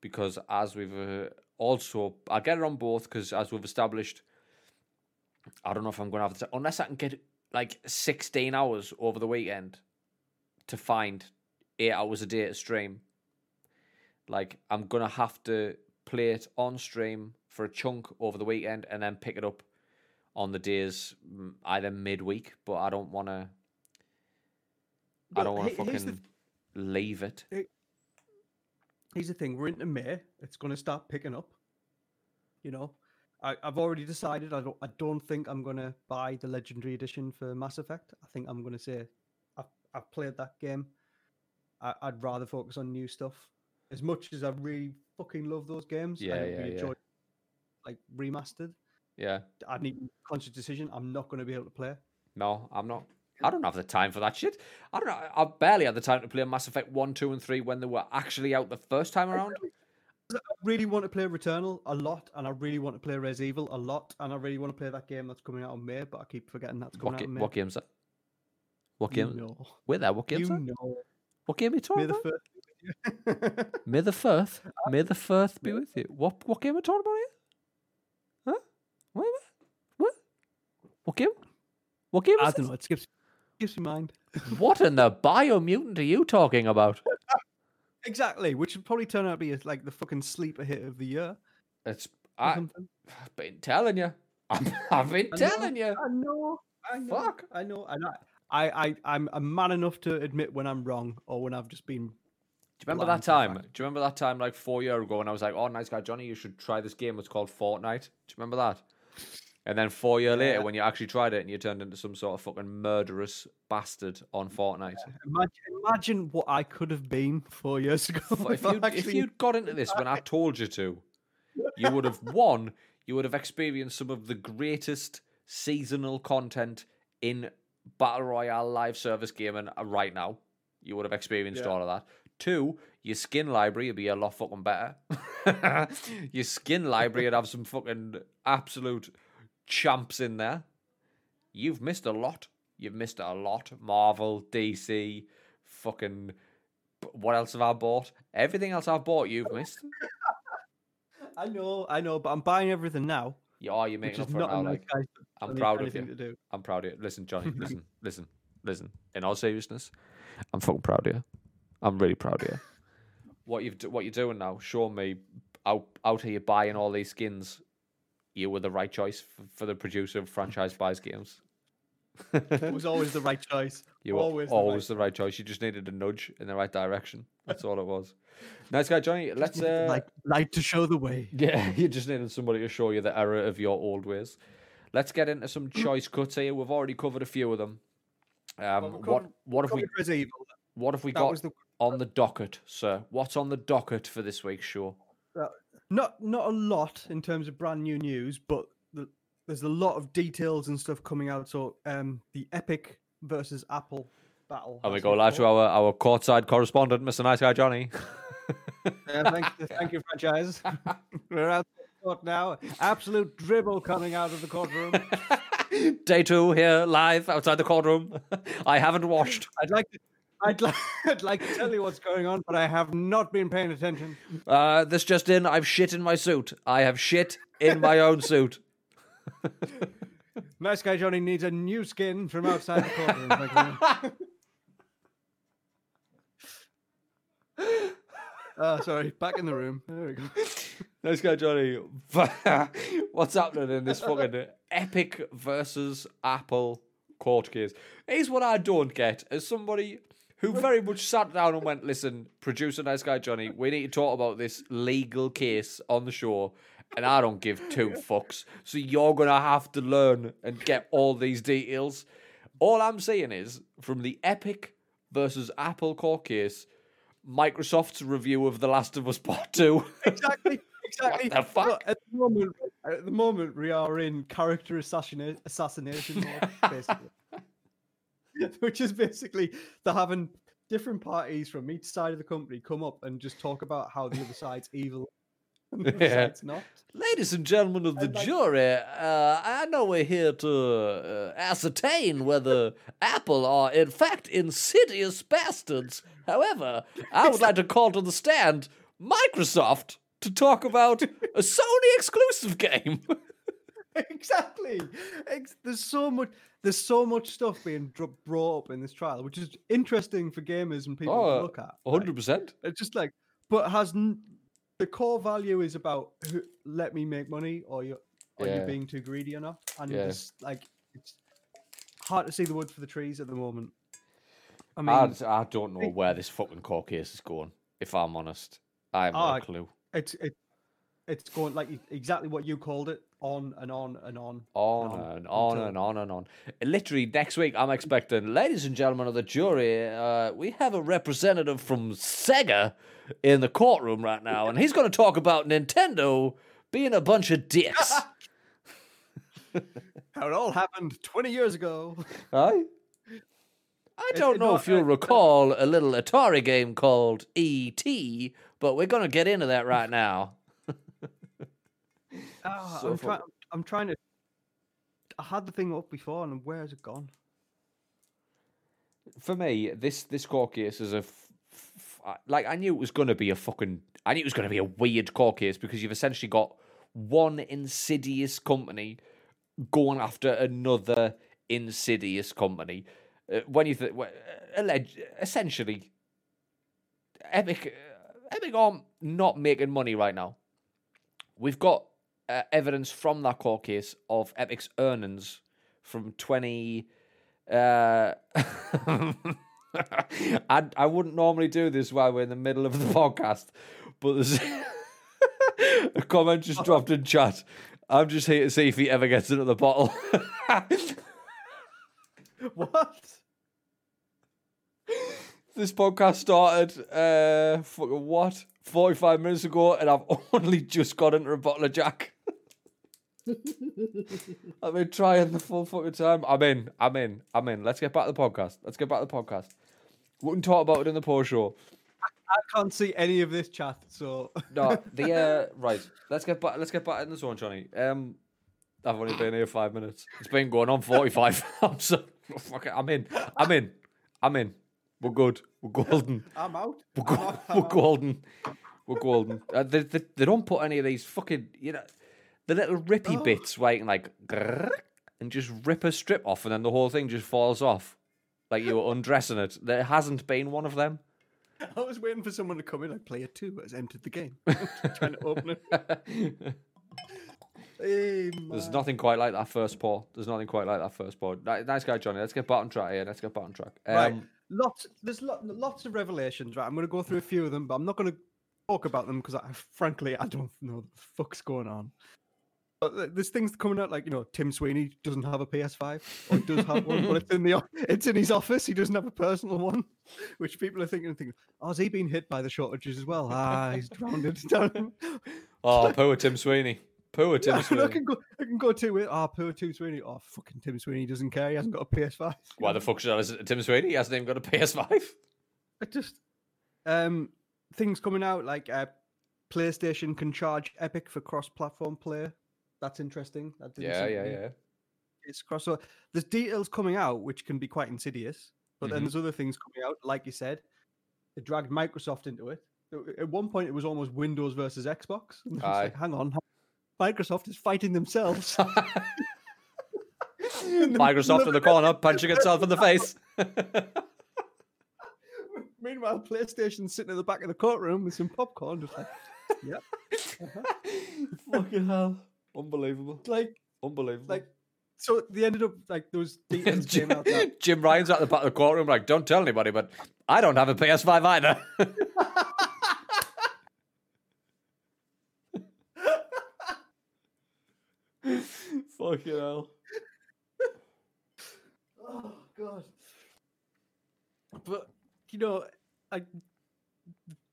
because as we've uh, also I'll get it on both because as we've established, I don't know if I'm gonna have to unless I can get like 16 hours over the weekend to find eight hours a day to stream. Like I'm gonna have to play it on stream for a chunk over the weekend and then pick it up on the days mm, either midweek. But I don't want to. I don't want to here's the fucking leave it. here's the thing: we're into May. It's going to start picking up. You know, I, I've already decided. I don't. I don't think I'm going to buy the Legendary Edition for Mass Effect. I think I'm going to say, I've, I've played that game. I, I'd rather focus on new stuff. As much as I really fucking love those games, Yeah, I don't yeah, really yeah. enjoy like remastered. Yeah. I need conscious decision. I'm not going to be able to play. No, I'm not. I don't have the time for that shit. I don't know. I barely had the time to play Mass Effect 1, 2, and 3 when they were actually out the first time around. I really want to play Returnal a lot, and I really want to play Res Evil a lot, and I really want to play that game that's coming out in May, but I keep forgetting that's coming What, out in May. what game's that? What You game? know. Wait there, what game's You that? know. What game are you talking May the about? first. May the firth, may the firth be with you. What what game are you talking about here? Huh? What? What? What game? What game I don't this? know. It skips, skips my mind. What in the biomutant are you talking about? Exactly, which would probably turn out to be like the fucking sleeper hit of the year. It's I, I've been telling you. I'm, I've been I know. telling you. I know. I know. Fuck. I know. I, I, I, I'm a man enough to admit when I'm wrong or when I've just been. Do you remember that time? Do you remember that time like four years ago when I was like, "Oh, nice guy Johnny, you should try this game. It's called Fortnite." Do you remember that? And then four years later, when you actually tried it and you turned into some sort of fucking murderous bastard on Fortnite. Imagine, imagine what I could have been four years ago. If you if actually- you'd got into this when I told you to, you would have won. You would have experienced some of the greatest seasonal content in battle royale live service gaming right now. You would have experienced Yeah. all of that. Two, your skin library would be a lot fucking better. your skin library would have some fucking absolute champs in there. You've missed a lot. You've missed a lot. Marvel, DC, fucking. What else have I bought? Everything else I've bought, you've missed. I know, I know, but I'm buying everything now, You oh, are you which making up for it now? Like. I'm proud of you. To do. I'm proud of you. Listen, Johnny. Listen, listen, listen. In all seriousness, I'm fucking proud of you. I'm really proud of you. What you've what you're doing now, show me out out here buying all these skins. You were the right choice for, for the producer of franchise buys games. It was always the right choice. You were always always, the right the right choice. You just needed a nudge in the right direction. That's all it was. Nice guy, Johnny. Let's uh, like light to show the way. Yeah, you just needed somebody to show you the error of your old ways. Let's get into some choice cuts here. We've already covered a few of them. Um, what what have we Evil. what have we That got the on the docket, sir? What's on the docket for this week's show? not not a lot in terms of brand new news, but there's a lot of details and stuff coming out. So um, the Epic versus Apple battle. And we go live to our, our courtside correspondent, Mr. Nice Guy Johnny. Yeah, thank, thank you, franchise. We're out to the court now. Absolute dribble coming out of the courtroom. Day two here live outside the courtroom. I haven't washed. I'd like to. I'd like, I'd like to tell you what's going on, but I have not been paying attention. Uh, this just in, I've shit in my suit. I have shit in my own suit. Nice guy Johnny needs a new skin from outside the courtroom. Thank. Oh, sorry. Back in the room. There we go. Nice guy, Johnny. What's happening in this fucking Epic versus Apple court case? Here's what I don't get as somebody who very much sat down and went, listen, producer, nice guy, Johnny, we need to talk about this legal case on the show. And I don't give two fucks. So you're going to have to learn and get all these details. All I'm saying is, from the Epic versus Apple court case, Microsoft's review of The Last of Us Part 2. Exactly. Exactly. the fuck? At the moment, at the moment, we are in character assassina- assassination mode, basically. Which is basically they're having different parties from each side of the company come up and just talk about how the other side's evil and the other Yeah. side's not. Ladies and gentlemen of the like- jury, uh, I know we're here to uh, ascertain whether Apple are in fact insidious bastards. However, I would like to call to the stand Microsoft to talk about a Sony exclusive game. exactly. Ex- There's so much. There's so much stuff being brought up in this trial, which is interesting for gamers and people Oh, to look at. hundred right? percent. It's just like, but has the core value is about who, let me make money, or you are Yeah. you being too greedy enough? And Yeah. it's like it's hard to see the wood for the trees at the moment. I I, mean, d- I don't know think- where this fucking court case is going. If I'm honest, I have no Ah, clue. it's it, it's going like exactly what you called it, on and on and on. On on and on until- and on and on. Literally next week, I'm expecting, ladies and gentlemen of the jury, uh, we have a representative from Sega in the courtroom right now, and he's going to talk about Nintendo being a bunch of dicks. How it all happened 20 years ago. Aye. I don't it- know no, if you'll uh, recall a little Atari game called E.T., but we're going to get into that right now. Ah, So I'm, try- I'm trying to. I had the thing up before, and where's it gone? For me, this this court case is a f- f- I- like I knew it was going to be a fucking I knew it was going to be a weird court case because you've essentially got one insidious company going after another insidious company. Uh, when you think, alleged, essentially, Epic, uh, Epic aren't not making money right now. We've got uh, evidence from that court case of Epic's earnings from twenty. Uh, I I wouldn't normally do this while we're in the middle of the podcast, but there's a comment just dropped in chat. I'm just here to see if he ever gets another bottle. What? this podcast started uh what 45 minutes ago and I've only just got into a bottle of Jack. I've been trying the full fucking time. I'm in. I'm in. I'm in. Let's get back to the podcast. Let's get back to the podcast. We can talk about it in the post show. I can't see any of this chat, so No, the uh, right. Let's get back. Let's get back in the zone, Johnny. Um, I've only been here five minutes. It's been going on forty-five. I'm so fuck it. I'm in. I'm in. I'm in. We're good. We're golden. I'm out. We're, I'm out, we're golden. We're golden. Uh, they, they, they don't put any of these fucking you know the little rippy Oh. bits where you can like and just rip a strip off and then the whole thing just falls off like you were undressing it. There hasn't been one of them. I was waiting for someone to come in. Like player two has entered the game. trying to open it. Hey, There's nothing quite like that first pour. There's nothing quite like that first pour. Nice guy, Johnny. Let's get back on track here. Let's get back on track. Um, Right. Lots. There's lo- lots of revelations. Right. I'm going to go through a few of them, but I'm not going to talk about them because, I, frankly, I don't know what the fuck's going on. But there's things coming out like you know Tim Sweeney doesn't have a PS5 or does have one, but it's in the it's in his office. He doesn't have a personal one, which people are thinking, thinking, oh, has he been hit by the shortages as well? Ah, he's drowned. Oh, poor Tim Sweeney. Poor Tim I Sweeney. can go. I can go to with ah, poor Tim Sweeney. Oh, fucking Tim Sweeney doesn't care. He hasn't got a PS5. Why the fuck should I listen to Tim Sweeney? He hasn't even got a PS5. I just um things coming out like uh, PlayStation can charge Epic for cross-platform play. That's interesting. That didn't Yeah, yeah, be- yeah. It's cross. There's details coming out which can be quite insidious, but then Mhm. there's other things coming out, like you said. It dragged Microsoft into it. At- one point, it was almost Windows versus Xbox. Like, hang on, Microsoft is fighting themselves. Microsoft in the corner, punching itself in the face. Meanwhile, PlayStation's sitting at the back of the courtroom with some popcorn, just like, yep. uh-huh." Fucking hell. Unbelievable. like, Unbelievable. like, so they ended up like those details came out. That, Jim Ryan's at the back of the courtroom, like, don't tell anybody, but I don't have a PS5 either. Fucking hell. oh god! But you know, like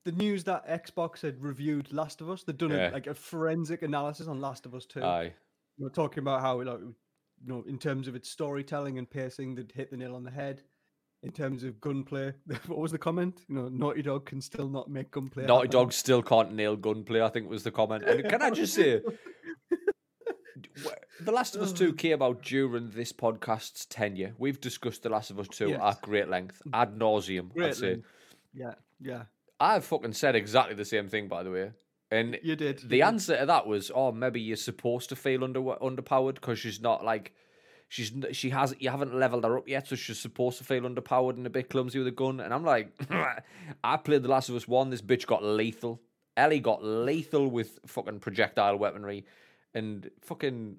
the news that Xbox had reviewed Last of Us, they'd done Yeah. a, like a forensic analysis on Last of Us Two. Aye. you know, talking about how like you know in terms of its storytelling and pacing, they'd hit the nail on the head. In terms of gunplay, what was the comment? You know, Naughty Dog can still not make gunplay. Naughty happen. Dog still can't nail gunplay, I think was the comment. And can I just say, The Last of Us 2 came out during this podcast's tenure. We've discussed The Last of Us 2 Yes. at great length, ad nauseum, I'd say. Yeah, yeah. I've fucking said exactly the same thing, by the way. And You did. you the did. answer to that was, oh, maybe you're supposed to feel under underpowered because she's not like she's n- she has you haven't leveled her up yet, so she's supposed to feel underpowered and a bit clumsy with a gun. And I'm like, I played The Last of Us One. This bitch got lethal. Ellie got lethal with fucking projectile weaponry, and fucking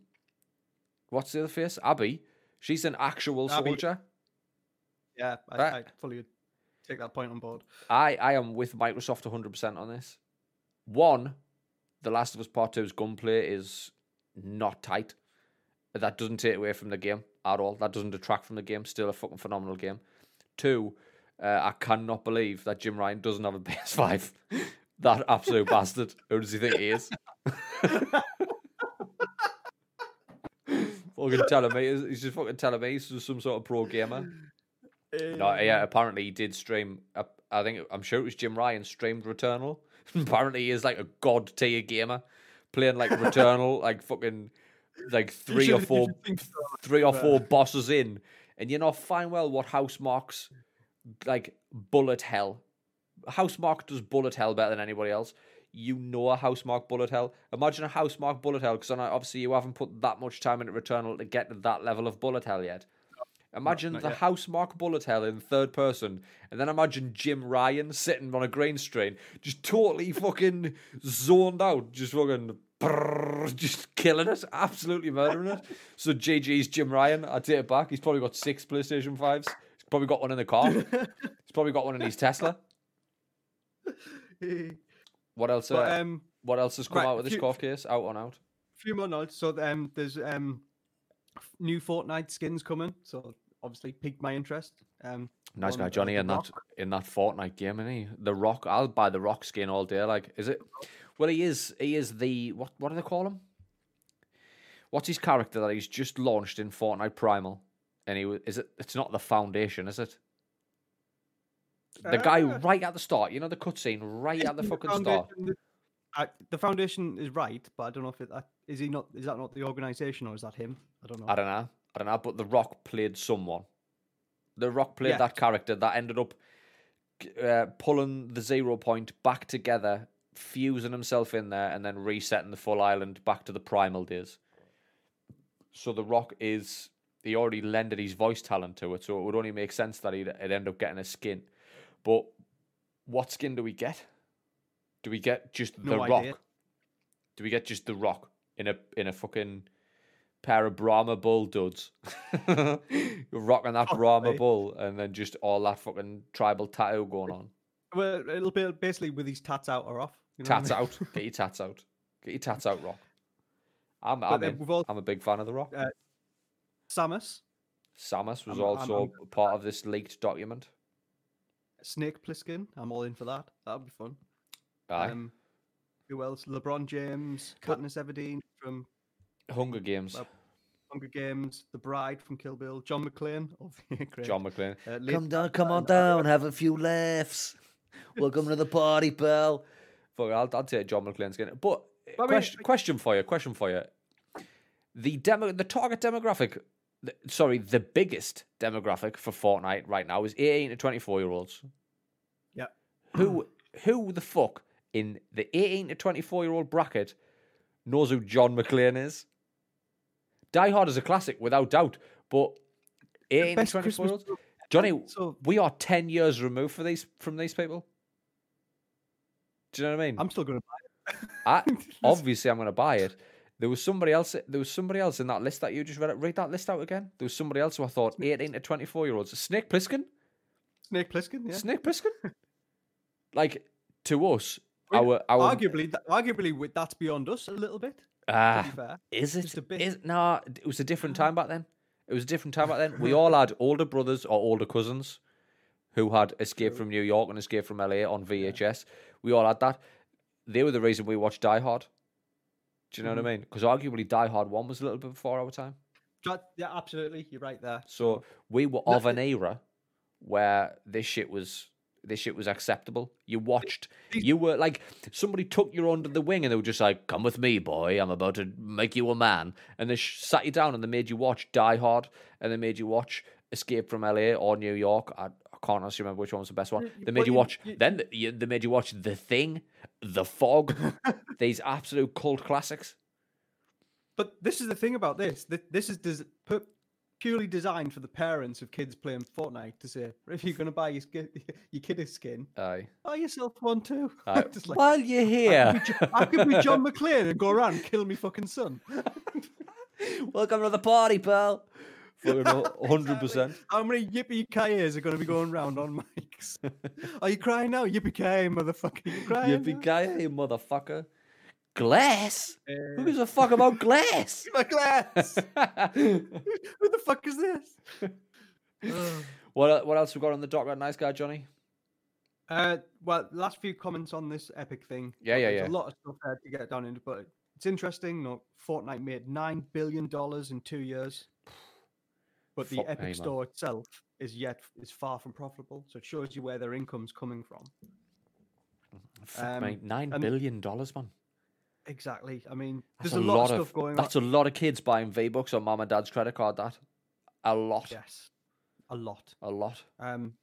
what's the other face? Abby. She's an actual Abby. soldier. Yeah, I, Right. I fully take that point on board. I, I am with Microsoft 100% on this. One, The Last of Us Part 2's gunplay is not tight. That doesn't take away from the game at all. That doesn't detract from the game. Still a fucking phenomenal game. Two, uh, I cannot believe that Jim Ryan doesn't have a PS5. that absolute bastard. Who does he think he is? fucking telling me. He's just fucking telling me he's some sort of pro gamer. No, yeah, apparently he did stream. uh, I think I'm sure it was Jim Ryan streamed Returnal. apparently he is like a god tier gamer, playing like Returnal, like fucking like three or should- you four, so, three or four bosses in, and you know fine well what Housemarque's like bullet hell. Housemarque does bullet hell better than anybody else. You know a Housemarque bullet hell. Imagine a Housemarque bullet hell because obviously you haven't put that much time into Returnal to get to that level of bullet hell yet. Imagine not the yet. Housemarque bullet hell in third person, and then imagine Jim Ryan sitting on a grain screen, just totally fucking zoned out, just fucking just killing us, absolutely murdering us. So GG's Jim Ryan, I take it back. He's probably got six PlayStation fives. He's probably got one in the car. He's probably got one in his Tesla. What else? Uh, um, what else has come right, out with this few- court case? Out on out. few more notes. So um, there's um, f- new Fortnite skins coming. So obviously piqued my interest. Um, Nice guy uh, Johnny in that in that Fortnite game, isn't he? The Rock. I'll buy the Rock skin all day. Like, is it? Well, he is. He is the what? What do they call him? What's his character that he's just launched in Fortnite Primal? And he is it? It's not the Foundation, is it? The guy Uh, right at the start. You know the cutscene right at the fucking start. the- I, the foundation is right, but I don't know if it that, is he not. Is that not the organization or is that him? I don't know. I don't know. I don't know. But The Rock played someone. The Rock played Yeah. that character that ended up uh, pulling the zero point back together, fusing himself in there, and then resetting the full island back to the primal days. So The Rock is. He already lended his voice talent to it, so it would only make sense that he'd, he'd end up getting a skin. But what skin do we get? Do we get just the No Rock? Do we get just the Rock in a in a fucking pair of Brahma Bull duds? You're rocking that Brahma Bull, and then just all that fucking tribal tattoo going on. Well, it'll be basically with his tats out or off. You know what I Tats mean? out. Get your tats out. Get your tats out, Rock. I'm I'm, in. all I'm a big fan of the Rock. Uh, Samus, Samus was I'm- also I'm- part of this leaked document. Snake Plissken. I'm all in for that. That'll be fun. Aye. Um, who else? LeBron James, Katniss Everdeen from Hunger Games. well, Hunger Games, The Bride from Kill Bill, John McClane. Oh, great. John McClane. Uh, Lady Come down, come on and- down, have a few laughs. Welcome to the party, pal. Fuck, I'll, I'll take John McClane's skin. But But I mean, question, question for you, question for you. The demo, the target demographic, the, sorry, the biggest demographic for Fortnite right now is 18 to 24 year olds. Yeah. Who, who the fuck in the 18 to 24 year old bracket knows who John McClane is? Die Hard is a classic, without doubt, but 18 to Best 24 Christmas year olds. Johnny, oh, So we are 10 years removed for these from these people. Do you know what I mean? I'm still going to buy I, it. obviously, I'm going to buy it. There was somebody else. There was somebody else in that list that you just read. Read that list out again. There was somebody else who I thought 18 to 24 year olds. Snake Plissken. Snake Plissken, yeah. Snake Plissken. like to us, I our our arguably, arguably, with that's beyond us a little bit. Ah, fair, is it? a bit. Is no? It was a different time back then. It was a different time back then. We all had older brothers or older cousins who had Escape from New York and Escape from LA on VHS. We all had that. They were the reason we watched Die Hard. Do you know Mm-hmm. what I mean? Because arguably Die Hard 1 was a little bit before our time. Yeah, absolutely, you're right there. So we were of an era where this shit was this shit was acceptable. You watched, you were like somebody took you under the wing and they were just like, "Come with me, boy. I'm about to make you a man." And they sh- sat you down and they made you watch Die Hard and they made you watch Escape from LA or New York. I, I can't honestly remember which one was the best one. Y- They made you you- watch. you- Then they, they made you watch The Thing, The Fog. these absolute cult classics. But this is the thing about this. This is des- pu- purely designed for the parents of kids playing Fortnite to say, if you're going to buy your, skin, your kid a skin, Aye. buy yourself one too. Just like, While you're here, could, be, Jo- I could be John McClane and go around and kill me fucking son. welcome to the party, pal. Fucking hundred percent. How many yippee ki are going to be going round on mics? Are you crying now? Yippee ki motherfucker! You crying? Yippee ki motherfucker. Glass. Who Uh, gives a fuck about glass? my glass. Who the fuck is this? What what else we got on the docket, nice guy Johnny? Uh, well, last few comments on this epic thing. Yeah, yeah, there's yeah. A lot of stuff there to get down into, but it's interesting. No, Fortnite made nine billion dollars in two years, but the Fuck Epic me. Store itself is yet is far from profitable. So it shows you where their income's coming from. Fuck me, Um, nine billion dollars, man. Exactly. I mean, That's there's a, lot, of of stuff going on. That's on. a lot of kids buying V Bucks on mum and dad's credit card. That a lot, Yes, a lot. a lot. Um,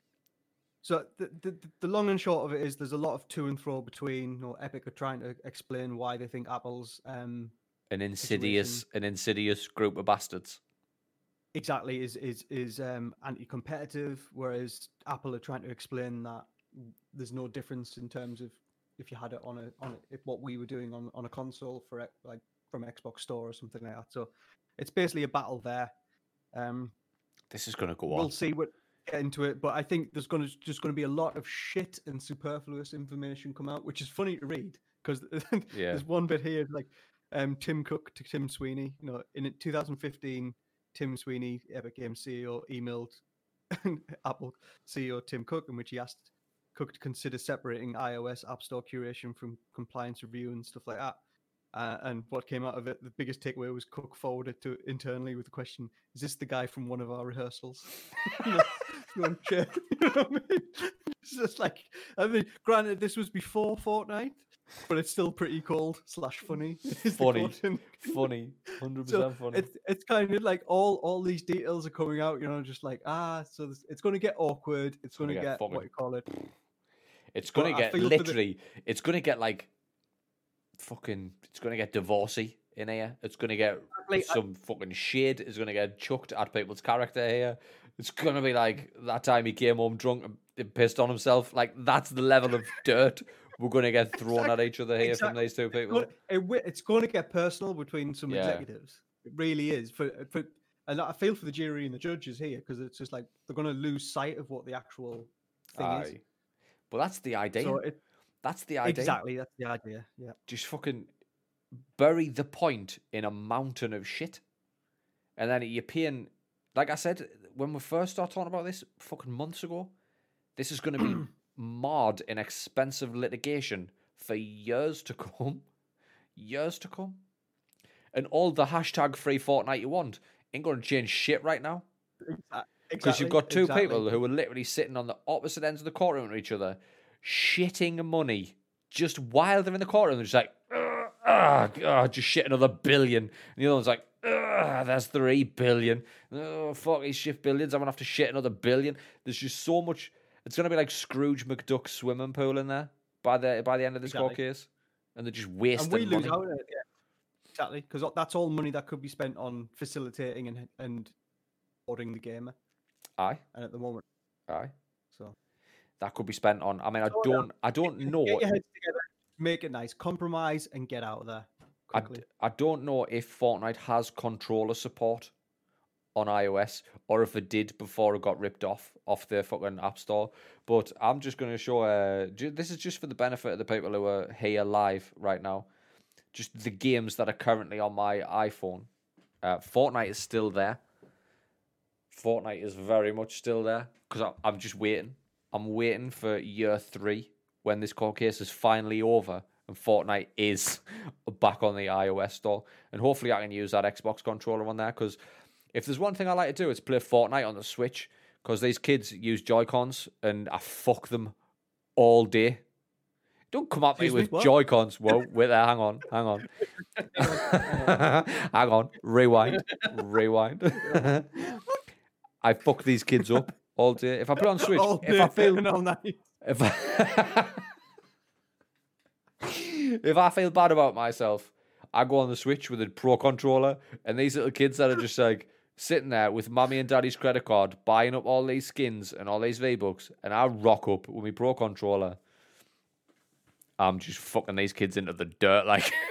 so the, the the- long and short of it is, there's a lot of to and fro between. You know, Epic are trying to explain why they think Apple's um An insidious, an insidious group of bastards. exactly is is is um anti-competitive whereas apple are trying to explain that there's no difference in terms of if you had it on a on a, if what we were doing on on a console for like from xbox store or something like that so it's basically a battle there um This is gonna go on. we'll see what get into it but i think there's gonna just gonna be a lot of shit and superfluous information come out which is funny to read because Yeah. there's one bit here like um tim cook to tim sweeney you know in 2015 tim sweeney epic games ceo emailed apple ceo tim cook in which he asked cook to consider separating ios app store curation from compliance review and stuff like that uh, and what came out of it the biggest takeaway was cook forwarded to internally with the question is this the guy from one of our rehearsals You know, going, "Yeah," you know what I mean? it's just like i mean granted this was before fortnite but it's still pretty cold slash funny Funny. Funny, hundred so percent funny. it's it's kind of like all all these details are coming out, you know, just like ah, so this, it's going to get awkward. It's going to get get, what you call it. It's gonna get feel for the- literally. It's gonna get like fucking. It's gonna get divorcey in here. It's gonna get Like, I- some fucking shit. Is gonna get chucked at people's character here. It's gonna be like that time he came home drunk and pissed on himself. Like that's the level of dirt we're gonna get thrown at each other here from these two It's people. gonna- it it's going to get personal between some Yeah. executives. It really is. For for and I feel for the jury and the judges here because it's just like they're going to lose sight of what the actual thing is. But that's the idea. So it, that's the idea. exactly that's the idea. Yeah. just fucking bury the point in a mountain of shit. And then you're paying, like I said, when we first started talking about this fucking months ago, this is going to be marred in expensive litigation for years to come. Years to come. And all the hashtag free Fortnite you want ain't going to change shit right now. Exa- Because you've got two exactly. people who are literally sitting on the opposite ends of the courtroom to each other, shitting money just while they're in the courtroom. They're just like, "Ugh, ah, God, just shit another billion. And the other one's like, "Ugh, that's three billion. Oh, fuck, he's shit billions. I'm going to have to shit another billion. There's just so much. It's going to be like Scrooge McDuck swimming pool in there by the by the end of this court case. And they're just wasting and we lose money. out on it. Yeah, exactly. Because that's all money that could be spent on facilitating and and ordering the gamer. Aye, And at the moment, aye. so That could be spent on. I mean, I So, don't, I don't know. get your heads together, make it nice, compromise, and get out of there I, quickly. d- I don't know if Fortnite has controller support on iOS or if it did before it got ripped off off the fucking App Store. But I'm just going to show. Uh, this is just for the benefit of the people who are here live right now. Just the games that are currently on my iPhone. Uh, Fortnite is still there. Fortnite is very much still there because I'm just waiting. I'm waiting for year three when this court case is finally over and Fortnite is back on the iOS store. And hopefully I can use that Xbox controller on there because if there's one thing I like to do, it's play Fortnite on the Switch because these kids use Joy Cons and I fuck them all day. Don't come at me Excuse with? Joy Cons. Whoa, wait there, hang on, hang on. hang on, rewind, rewind. I fuck these kids up all day. If I put on Switch, All if I feel all night. if I, if I feel bad about myself, I go on the Switch with a Pro controller, and these little kids that are just like sitting there with mommy and daddy's credit card, buying up all these skins and all these V bucks, and I rock up with my Pro controller. I'm just fucking these kids into the dirt, like.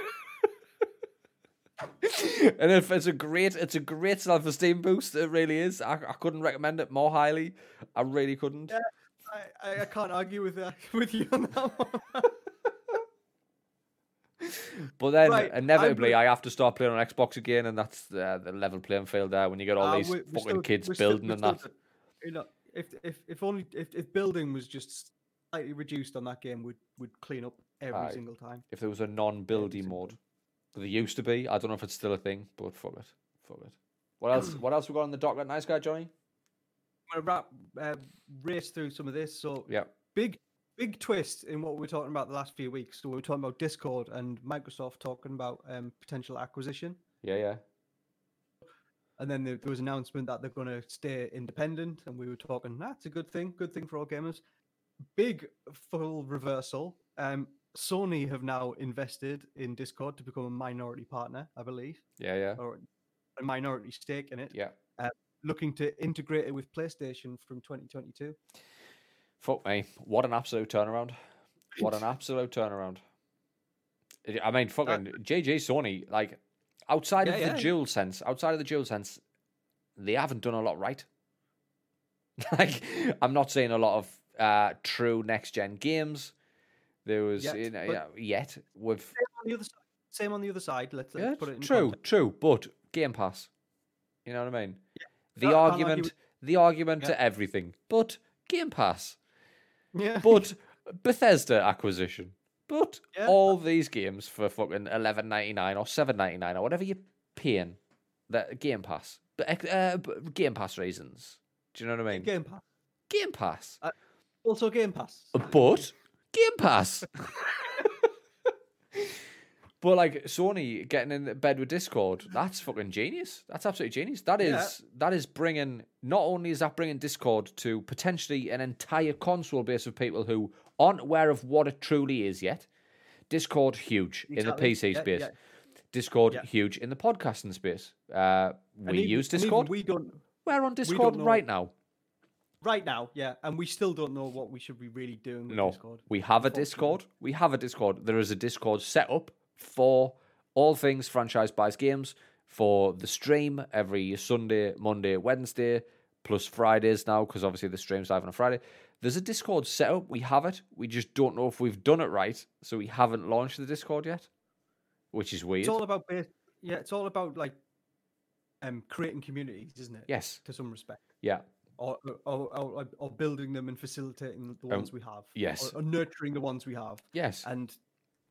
and if it's a great, it's a great self-esteem boost. It really is. I, I couldn't recommend it more highly. I really couldn't. I, I, I can't argue with that with you on that one. But then Right, inevitably, I have to start playing on Xbox again, and that's uh, the level playing field there when you get all Uh, these we- fucking we're still- kids we're still- building we're and that. good. You know, if if if only if, if building was just slightly reduced on that game, would would clean up every Aye. single time. If there was a non-buildy simple. There used to be. I don't know if it's still a thing, but fuck it, fuck it. What else? what else we got on the docket? Nice guy, Johnny. I'm gonna wrap uh, race through some of this. So Yeah, big big twist in what we were talking about the last few weeks. So we were talking about Discord and Microsoft talking about um, potential acquisition. yeah, yeah. And then there, there was an announcement that they're going to stay independent, and we were talking. That's a good thing. Good thing for all gamers. Big full reversal. Um, Sony have now invested in Discord to become a minority partner, I believe, Yeah, yeah, or a minority stake in it. yeah. Looking to integrate it with PlayStation from 2022. Fuck me. What an absolute turnaround. What an absolute turnaround. I- mean, fucking JJ Sony, like, outside Yeah, of yeah. the dual sense, outside of the dual sense, they haven't done a lot right. like, I'm not saying a lot of uh, true next gen games. There was, Yet, but- yeah, yet with Same on the other side. Same on the other side. Let's, let's put it in true, context. true, but Game Pass. You know what I mean? The can't argue argument, with- the argument Yeah. to everything, but Game Pass. Yeah. but Bethesda acquisition. But Yeah. all these games for fucking eleven ninety nine or seven ninety nine or whatever you're paying, that Game Pass, but uh, Game Pass reasons. Do you know what I mean? Game Pass. Game Pass, Also Game Pass. but Game Pass. But like Sony getting in bed with Discord, that's fucking genius. That's absolutely genius. That is Yeah. that is bringing. Not only is that bringing Discord to potentially an entire console base of people who aren't aware of what it truly is yet. Discord huge in the PC Yeah, space. yeah. Discord Yeah. huge in the podcasting space. Uh, we even- use Discord. We don't We're on Discord know- right now. Right now, yeah, and we still don't know what we should be really doing with No, Discord. we have a. Discord. We have a Discord. There is a Discord set up for all things franchise buys games for the stream every Sunday, Monday, Wednesday, plus Fridays now because obviously the stream's live on a Friday. There's a Discord set up. We have it. We just don't know if we've done it right, so we haven't launched the Discord yet, which is weird. It's all about yeah, it's all about like um creating communities, isn't it? yes. To some respect. Yeah. Or or, or, or building them and facilitating the Um, ones we have. yes. Or, or nurturing the ones we have. Yes. And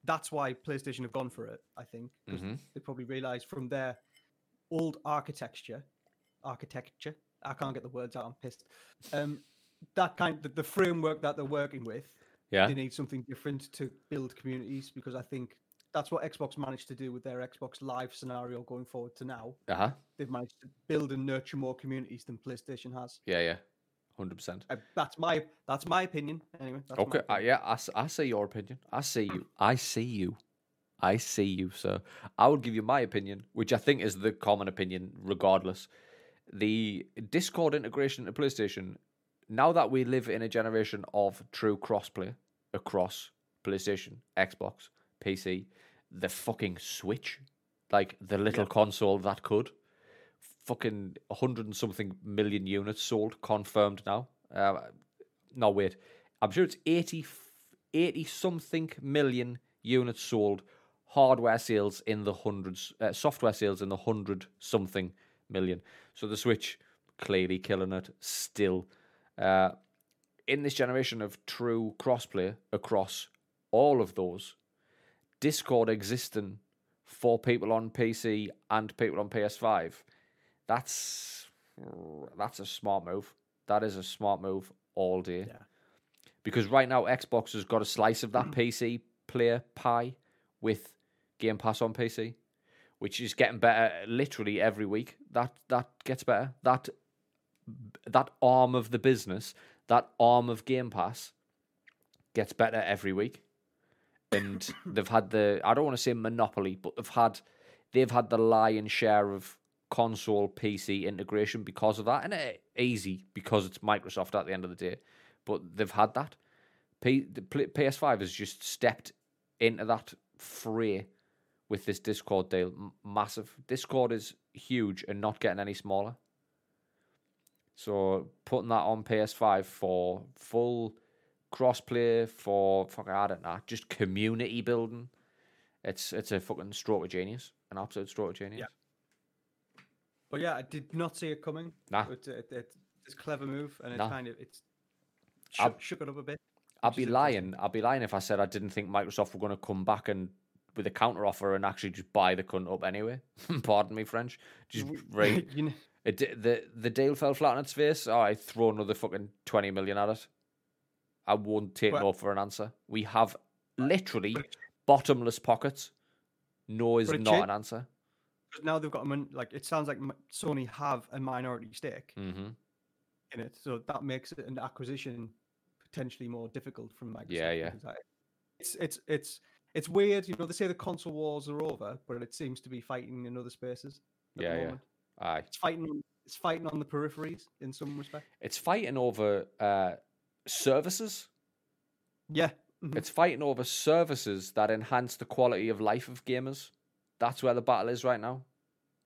that's why PlayStation have gone for it, I think. Mhm. They probably realized from their old architecture, architecture. I can't get the words out. I'm pissed. Um, that kind, the, the framework that they're working with, Yeah. they need something different to build communities because I think that's what Xbox managed to do with their Xbox Live scenario going forward to now. Uh huh. They've managed to build and nurture more communities than PlayStation has. Yeah. Yeah. Hundred percent. Uh, that's my that's my opinion. Anyway, Okay, uh, opinion. yeah, I, I see your opinion. I see you. I see you. I see you, sir. I will give you my opinion, which I think is the common opinion, regardless. The Discord integration to PlayStation, now that we live in a generation of true crossplay across PlayStation, Xbox, PC, the fucking Switch, like the little console that could, fucking 100 and something million units sold, confirmed now. Uh, no, wait. I'm sure it's 80, 80 something million units sold. Hardware sales in the hundreds, uh, software sales in the hundred something million. So the Switch clearly killing it still. Uh, in this generation of true crossplay across all of those, Discord existing for people on PC and people on PS5, that's that's a smart move. That is a smart move all day. Yeah. Because right now Xbox has got a slice of that PC player pie with Game Pass on PC, which is getting better literally every week. That that gets better. That that arm of the business, that arm of Game Pass, gets better every week, and they've had the I don't want to say monopoly, but they've had they've had the lion's share of console PC integration because of that, and it, easy because it's Microsoft at the end of the day, but they've had that. P, the PS5 has just stepped into that fray with this Discord deal. M- massive. Discord is huge and not getting any smaller. So putting that on PS5 for full crossplay, for fucking I don't know, just community building. It's it's a fucking stroke of genius, an absolute stroke of genius. But yeah, I did not see it coming. Nah. It's, it, it, it's a clever move, and it's Nah. kind of it's I'll- shook, shook it up a bit. I'd be lying. I'd be lying if I said I didn't think Microsoft were going to come back and with a counter offer and actually just buy the cunt up anyway. Pardon me, French. Just right. you know, It, the the deal fell flat on its face. Oh, I throw another fucking twenty million at it. I won't take But- no for an answer. We have literally but- bottomless pockets. No is not an answer. Because now they've got a min- like it sounds like Sony have a minority stake hmm in it, so that makes it an acquisition potentially more difficult from Microsoft. Yeah, yeah. It's it's it's it's weird, you know. They say the console wars are over, but it seems to be fighting in other spaces. at the Yeah, yeah. Aye. It's fighting. on- It's fighting on the peripheries in some respect. It's fighting over uh, services. Yeah. mhm. It's fighting over services that enhance the quality of life of gamers. That's where the battle is right now.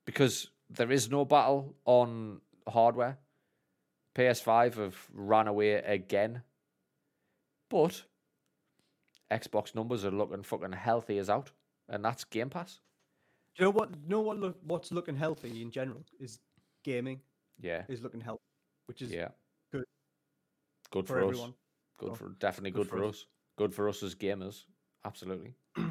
Because there is no battle on hardware. PS5 have ran away again. But Xbox numbers are looking fucking healthy as out. And that's Game Pass. Do you know what? You know what? Look, what's looking healthy in general is gaming Yeah. is looking healthy, which is Yeah. Good for for, us. everyone. Good So, for definitely good good, for for us. us. Good for us as gamers. Absolutely.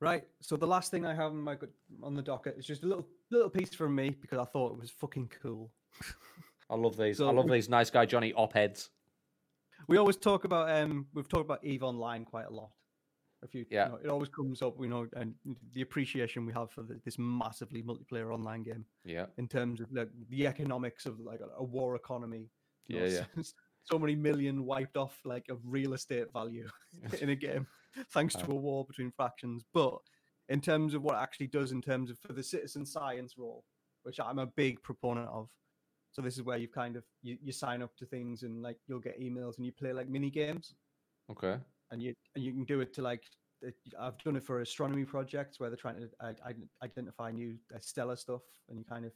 Right. So the last thing I have on my good- on the docket is just a little little piece from me because I thought it was fucking cool. I love these. So I love these nice guy Johnny op heads. We always talk about um we've talked about Eve Online quite a lot. A few, Yeah. you know, it always comes up, you know, and the appreciation we have for the, this massively multiplayer online game Yeah. in terms of like the economics of like a, a war economy. you know, Yeah, yeah. so, many million wiped off like of real estate value in a game thanks to a war between factions. But in terms of what it actually does in terms of for the citizen science role, which I'm a big proponent of. So this is where you kind of you, you sign up to things and like you'll get emails and you play like mini games Okay. and you and you can do it to like I've done it for astronomy projects where they're trying to i- i- identify new uh, stellar stuff and you kind of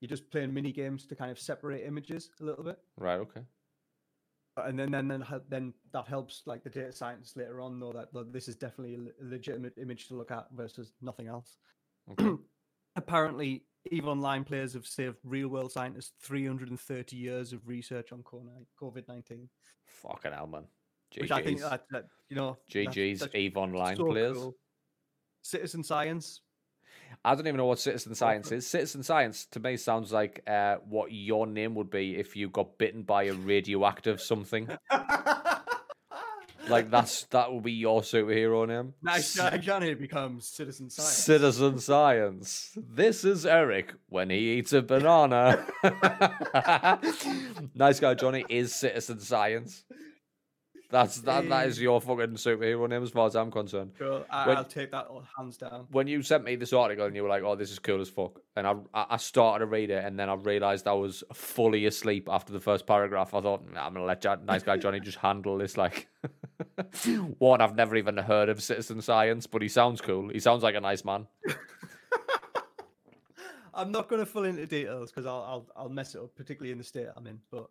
you're just playing mini games to kind of separate images a little bit Right. Okay. And then then then, then that helps like the data science later on know that "Look, this is definitely a legitimate image to look at versus nothing else Okay. apparently eve online players have saved real world scientists 330 years of research on covid-19 Fucking hell, man. which i think that, that you know that's- GG's that's Eve Online so players. cool. citizen science I don't even know what citizen science is. Citizen science to me sounds like uh, what your name would be if you got bitten by a radioactive something. Like that's that would be your superhero name. guy Johnny becomes citizen science. Citizen science. This is Eric when he eats a banana. nice guy Johnny is citizen science. That's that. That eh. is your fucking superhero name as far as I'm concerned. Cool. I, When- I'll take that hands down. when you sent me this article and you were like, "Oh, this is cool as fuck," and I I started to read it, and then I realized I was fully asleep after the first paragraph. I thought, nah, "I'm gonna let Jo- nice guy Johnny just handle this." Like, one, I've never even heard of citizen science, but he sounds cool. He sounds like a nice man. I'm not going to fill into details because I'll, I'll I'll mess it up, particularly in the state I'm in. But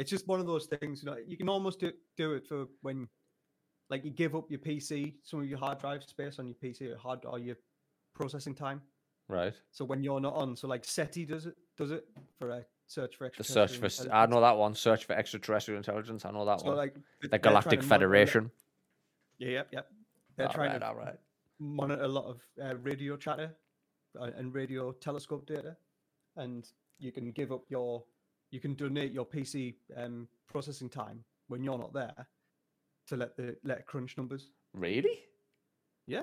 it's just one of those things. You know, you can almost do, do it for when, like, you give up your PC, some of your hard drive space on your PC, or hard or your processing time. Right. So when you're not on, so like SETI does it does it for a search for The search for I know that one. Search for extraterrestrial intelligence. I know that So one. like the Galactic to monitor le- Federation. Yeah, yep, yep. They're All trying right, to all right. monitor a lot of uh, radio chatter uh, and radio telescope data, and you can give up your, you can donate your PC um, processing time when you're not there to let the let crunch numbers. Really? Yeah.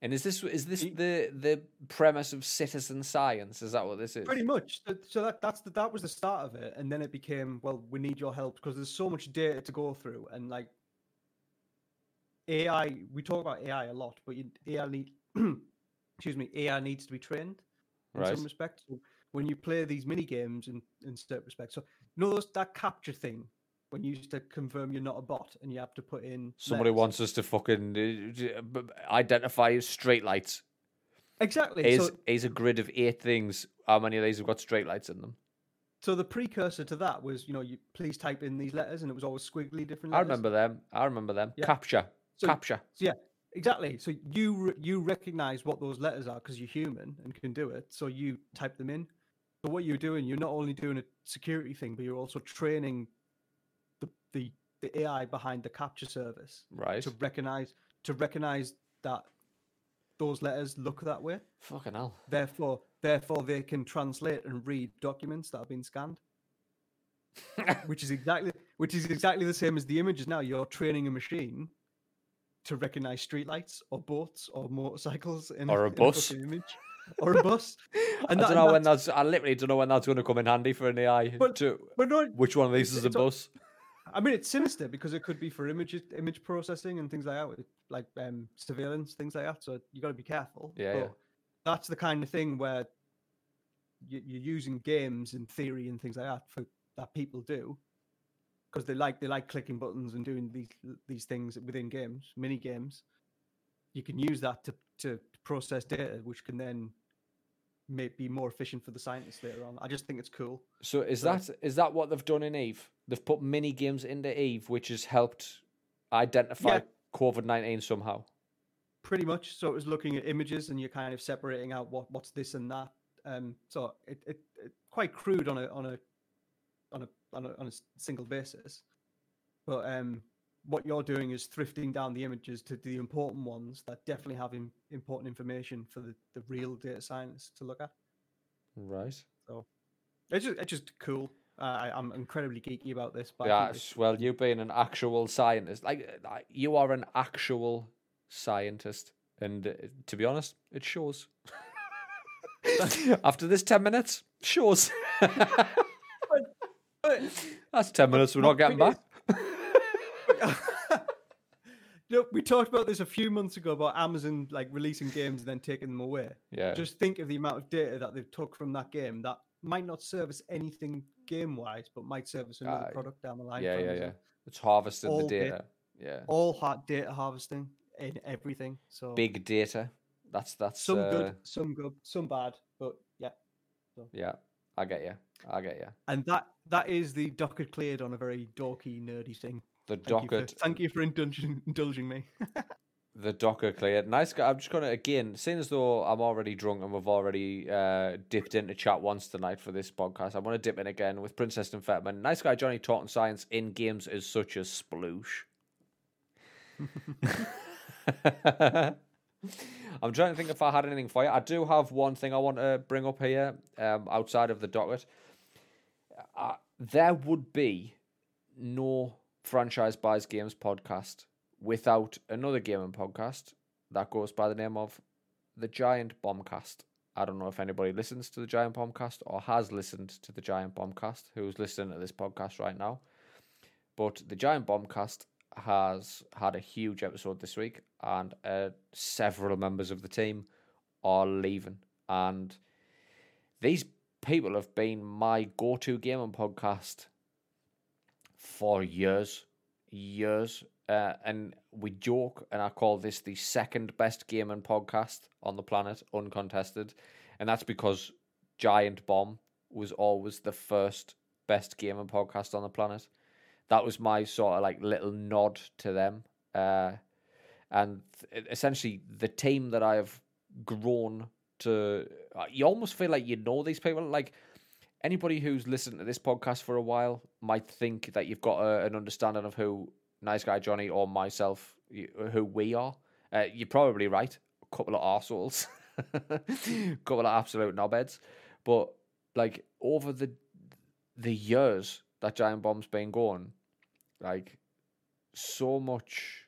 And is this is this the the premise of citizen science? Is that what this is? Pretty much. So- that that's the, that was the start of it, and then it became well, we need your help because there's so much data to go through, and like AI, we talk about AI a lot, but you, AI need, excuse me, AI needs to be trained in Right. some respects. So when you play these mini games in in certain respects, so notice that CAPTCHA thing when you used to confirm you're not a bot and you have to put in Somebody letters? wants us to fucking uh, b- identify straight lights. exactly. Is so is a grid of eight things. How many of these have got straight lights in them? so the precursor to that was you know you please type in these letters and it was always squiggly different. I remember them. I remember them. Yeah. CAPTCHA. So- CAPTCHA. So yeah, exactly. So you you recognize what those letters are because you're human and can do it. So you type them in. So what you're doing, you're not only doing a security thing, but you're also training the the, the AI behind the CAPTCHA service Right. to recognize to recognize that those letters look that way. Fucking hell. Therefore, therefore they can translate and read documents that have been scanned. which is exactly which is exactly the same as the images now. You're training a machine to recognize streetlights or boats or motorcycles in Or a in bus. image or a bus. I And don't know and when that's. I literally don't know when that's going to come in handy for an AI. But- to, But no, which one of these is a bus? I mean it's sinister because it could be for image image processing and things like that, like um, surveillance things like that. So you got to be careful. Yeah, yeah. That's the kind of thing where you, you're using games and theory and things like that for that people do because they like they like clicking buttons and doing these these things within games, mini games. You can use that to to process data, which can then may be more efficient for the scientists later on. I just think it's cool. So is So- that is that what they've done in Eve? They've put mini games into Eve, which has helped identify Yeah. COVID nineteen somehow. pretty much. So it was looking at images and you're kind of separating out what what's this and that. Um, so it, it, it quite crude on a on a on a on a, on a single basis, but um, what you're doing is thrifting down the images to the important ones that definitely have im- important information for the, the real data scientists to look at. Right. So it's just it's just cool. Uh, I, I'm incredibly geeky about this, but Yeah. Well, you being an actual scientist, like uh, you are an actual scientist, and uh, to be honest, it shows. After this ten minutes, shows. But- That's ten minutes we're not getting back. Know, we talked about this a few months ago about Amazon like releasing games and then taking them away. Yeah. Just think of the amount of data that they've took from that game that might not service anything game wise, but might service another Aye. product down the line. yeah, yeah, yeah. It's harvesting the All bit- data. Yeah. All hot data harvesting in everything. So Big data. That's that's some uh, good, some good, some bad, but yeah. Yeah, I get you. I get you. And that that is the docket cleared on a very dorky, nerdy thing. The Thank you for- thank you for indulging, indulging me. the docker cleared. Nice guy. I'm just gonna again, seeing as though I'm already drunk and we've already uh, dipped into chat once tonight for this podcast. I want to dip in again with Princess and Fetman. Nice guy Johnny talking science in games is such a sploosh. I'm trying to think if I had anything for you. I do have one thing I want to bring up here um, outside of the docket. Uh, there would be no franchise buys games podcast without another gaming podcast that goes by the name of the Giant Bombcast. I don't know if anybody listens to the Giant Bombcast or has listened to the Giant Bombcast who's listening to this podcast right now. But the Giant Bombcast has had a huge episode this week, and uh, several members of the team are leaving. And these people have been my go to gaming podcast for years, years. Uh, and we joke, and I call this the second best gaming podcast on the planet, uncontested. And that's because Giant Bomb was always the first best gaming podcast on the planet. That was my sort of like little nod to them. Uh, and th- essentially, the team that I have grown to, uh, you almost feel like you know these people. Like, anybody who's listened to this podcast for a while might think that you've got a, an understanding of who Nice Guy Johnny or myself, who we are. Uh, you're probably right. A couple of arseholes. A couple of absolute knobheads. But, like, over the the years that Giant Bomb's been going, like, so much,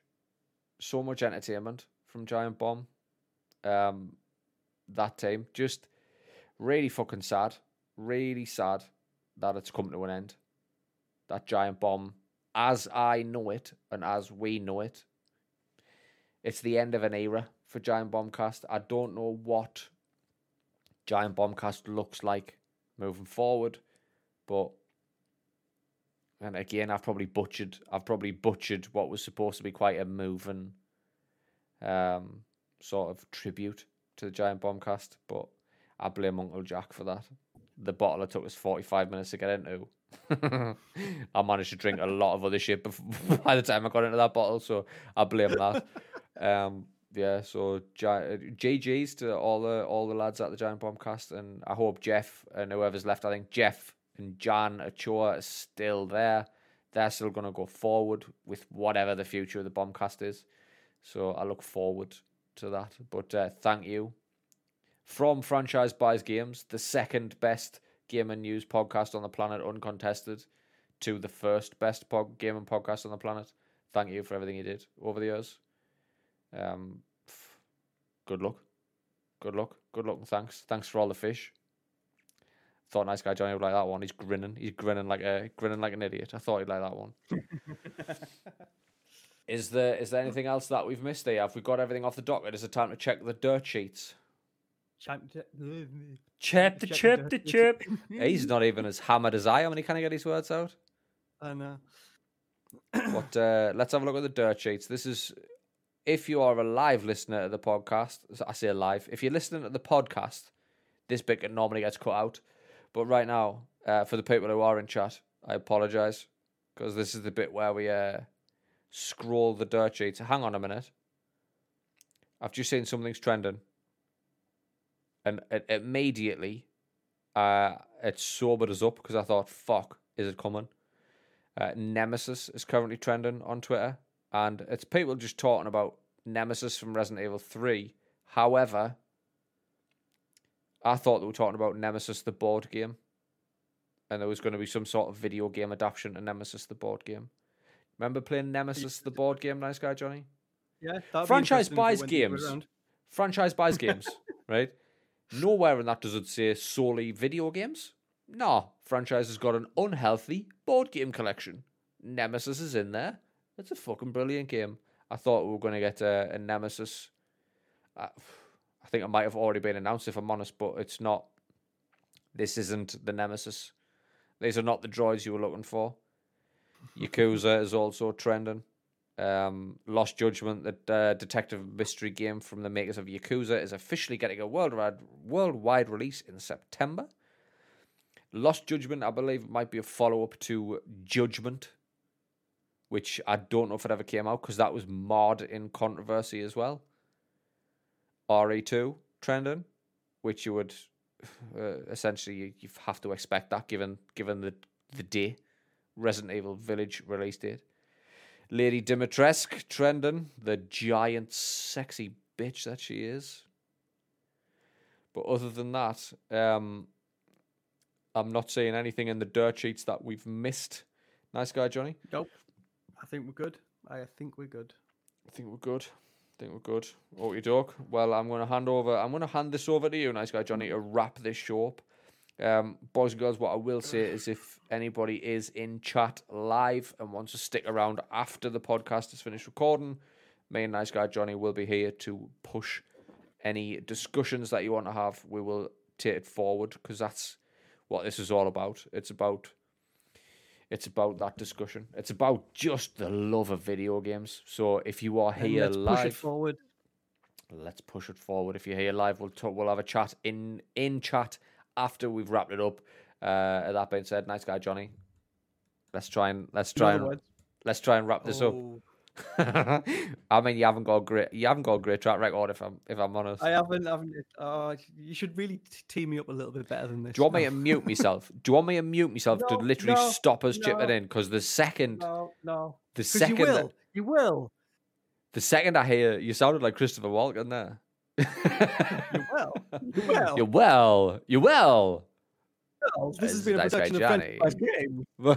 so much entertainment from Giant Bomb. Um, that team just really fucking sad, really sad that it's come to an end. That giant bomb, as I know it and as we know it, it's the end of an era for Giant Bombcast. I don't know what Giant Bombcast looks like moving forward, but and again, I've probably butchered. I've probably butchered what was supposed to be quite a moving, um, sort of tribute to the Giant Bombcast, but I blame Uncle Jack for that. The bottle it took us forty-five minutes to get into. I managed to drink a lot of other shit before, by the time I got into that bottle, so I blame that. Um, yeah, so GG's to all the all the lads at the Giant Bombcast, and I hope Jeff and whoever's left. I think Jeff and Jan Ochoa are still there. They're still going to go forward with whatever the future of the Bombcast is. So I look forward to that. But uh, thank you from Franchise Buys Games, the second best game and news podcast on the planet, uncontested, to the first best pod- and podcast on the planet. Thank you for everything you did over the years. Um, good luck. Good luck. Good luck and thanks. Thanks for all the fish. Thought nice guy Johnny would like that one. He's grinning. He's grinning like a grinning like an idiot. I thought he'd like that one. is there is there anything else that we've missed there? Have we got everything off the docket? Is it time to check the dirt sheets? Chapter, chapter, chapter, chap. He's not even as hammered as I am, and he can't get his words out. I know. but uh, let's have a look at the dirt sheets. This is if you are a live listener to the podcast. I say live. If you're listening to the podcast, this bit normally gets cut out. But right now, uh, for the people who are in chat, I apologise because this is the bit where we uh, scroll the dirt sheets. Hang on a minute. I've just seen something's trending, and immediately, uh, it sobered us up because I thought, "Fuck, is it coming?" Uh, Nemesis is currently trending on Twitter, and it's people just talking about Nemesis from Resident Evil Three. However, I thought they were talking about Nemesis the board game, and there was going to be some sort of video game adaptation to Nemesis the board game. Remember playing Nemesis the board game, nice guy Johnny? Yeah, franchise buys games. Franchise buys games, right? Nowhere in that does it say solely video games. No, franchise has got an unhealthy board game collection. Nemesis is in there. It's a fucking brilliant game. I thought we were going to get a, a Nemesis. Uh, I think it might have already been announced, if I'm honest, but it's not. This isn't the Nemesis. These are not the droids you were looking for. Yakuza is also trending. Um, Lost Judgment, the uh, detective mystery game from the makers of Yakuza, is officially getting a worldwide worldwide release in September. Lost Judgment, I believe, might be a follow up to Judgment, which I don't know if it ever came out because that was marred in controversy as well. RE2 trending, which you would uh, essentially you, you have to expect that given given the the day Resident Evil Village release date. Lady Dimitrescu Trendon, the giant sexy bitch that she is. But other than that, um, I'm not seeing anything in the dirt sheets that we've missed. Nice guy, Johnny. Nope. I think we're good. I think we're good. I think we're good I think we're good. Okay, doke. Well, I'm going to hand over. I'm going to hand this over to you, nice guy Johnny, to wrap this show up. Um, boys and girls, what I will say is if anybody is in chat live and wants to stick around after the podcast is finished recording, me and nice guy Johnny will be here to push any discussions that you want to have. We will take it forward because that's what this is all about. It's about it's about that discussion. It's about just the love of video games. So if you are here let's live, push it forward. Let's push it forward. If you're here live, we'll talk, we'll have a chat in in chat after we've wrapped it up. Uh, that being said, nice guy Johnny. Let's try and let's try and let's try and wrap this oh. up. I mean, you haven't got a great, you haven't got a great track record. If I'm, if I'm honest, I haven't. I haven't. Uh, you should really tee me up a little bit better than this. Do you want me to mute myself? Do you want me to mute myself no, to literally no, stop us no, chipping in? Because the second, no, no, the second, you will, that, you will. The second I hear you sounded like Christopher Walken there. You will. You will. You will. You will. Girls, this has been a Nice production of Johnny. Game.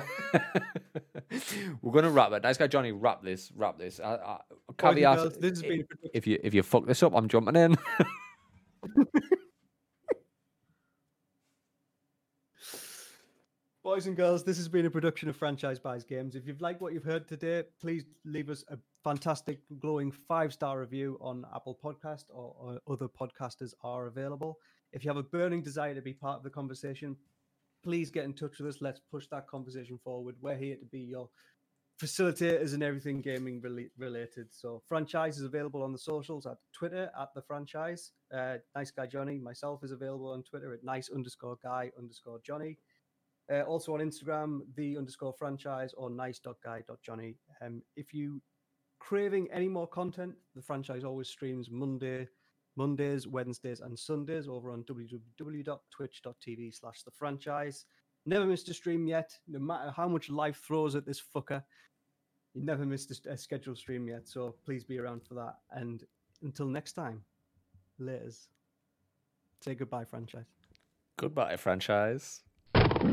We're gonna wrap it. Nice guy Johnny, wrap this, wrap this. I, I, Boys and caveat: girls, this has i- been a if you if you fuck this up, I'm jumping in. Boys and girls, this has been a production of Franchise Buys Games. If you've liked what you've heard today, please leave us a fantastic, glowing five star review on Apple Podcast or, or other podcasters are available. If you have a burning desire to be part of the conversation, please get in touch with us. Let's push that conversation forward. We're here to be your facilitators and everything gaming rela- related. So, franchise is available on the socials at Twitter at the franchise. Uh, nice guy Johnny, myself is available on Twitter at nice underscore guy underscore Johnny. Uh, also on Instagram, the underscore franchise or nice.guy.johnny. Um, if you craving any more content, the franchise always streams Monday, Mondays, Wednesdays, and Sundays over on www.twitch.tv slash the franchise. Never missed a stream yet, no matter how much life throws at this fucker. You never missed a, a scheduled stream yet, so please be around for that. And until next time, laters. Say goodbye, franchise. Goodbye, franchise. Gay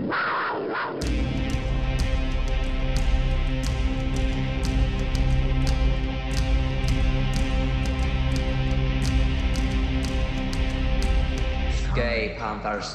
Panthers.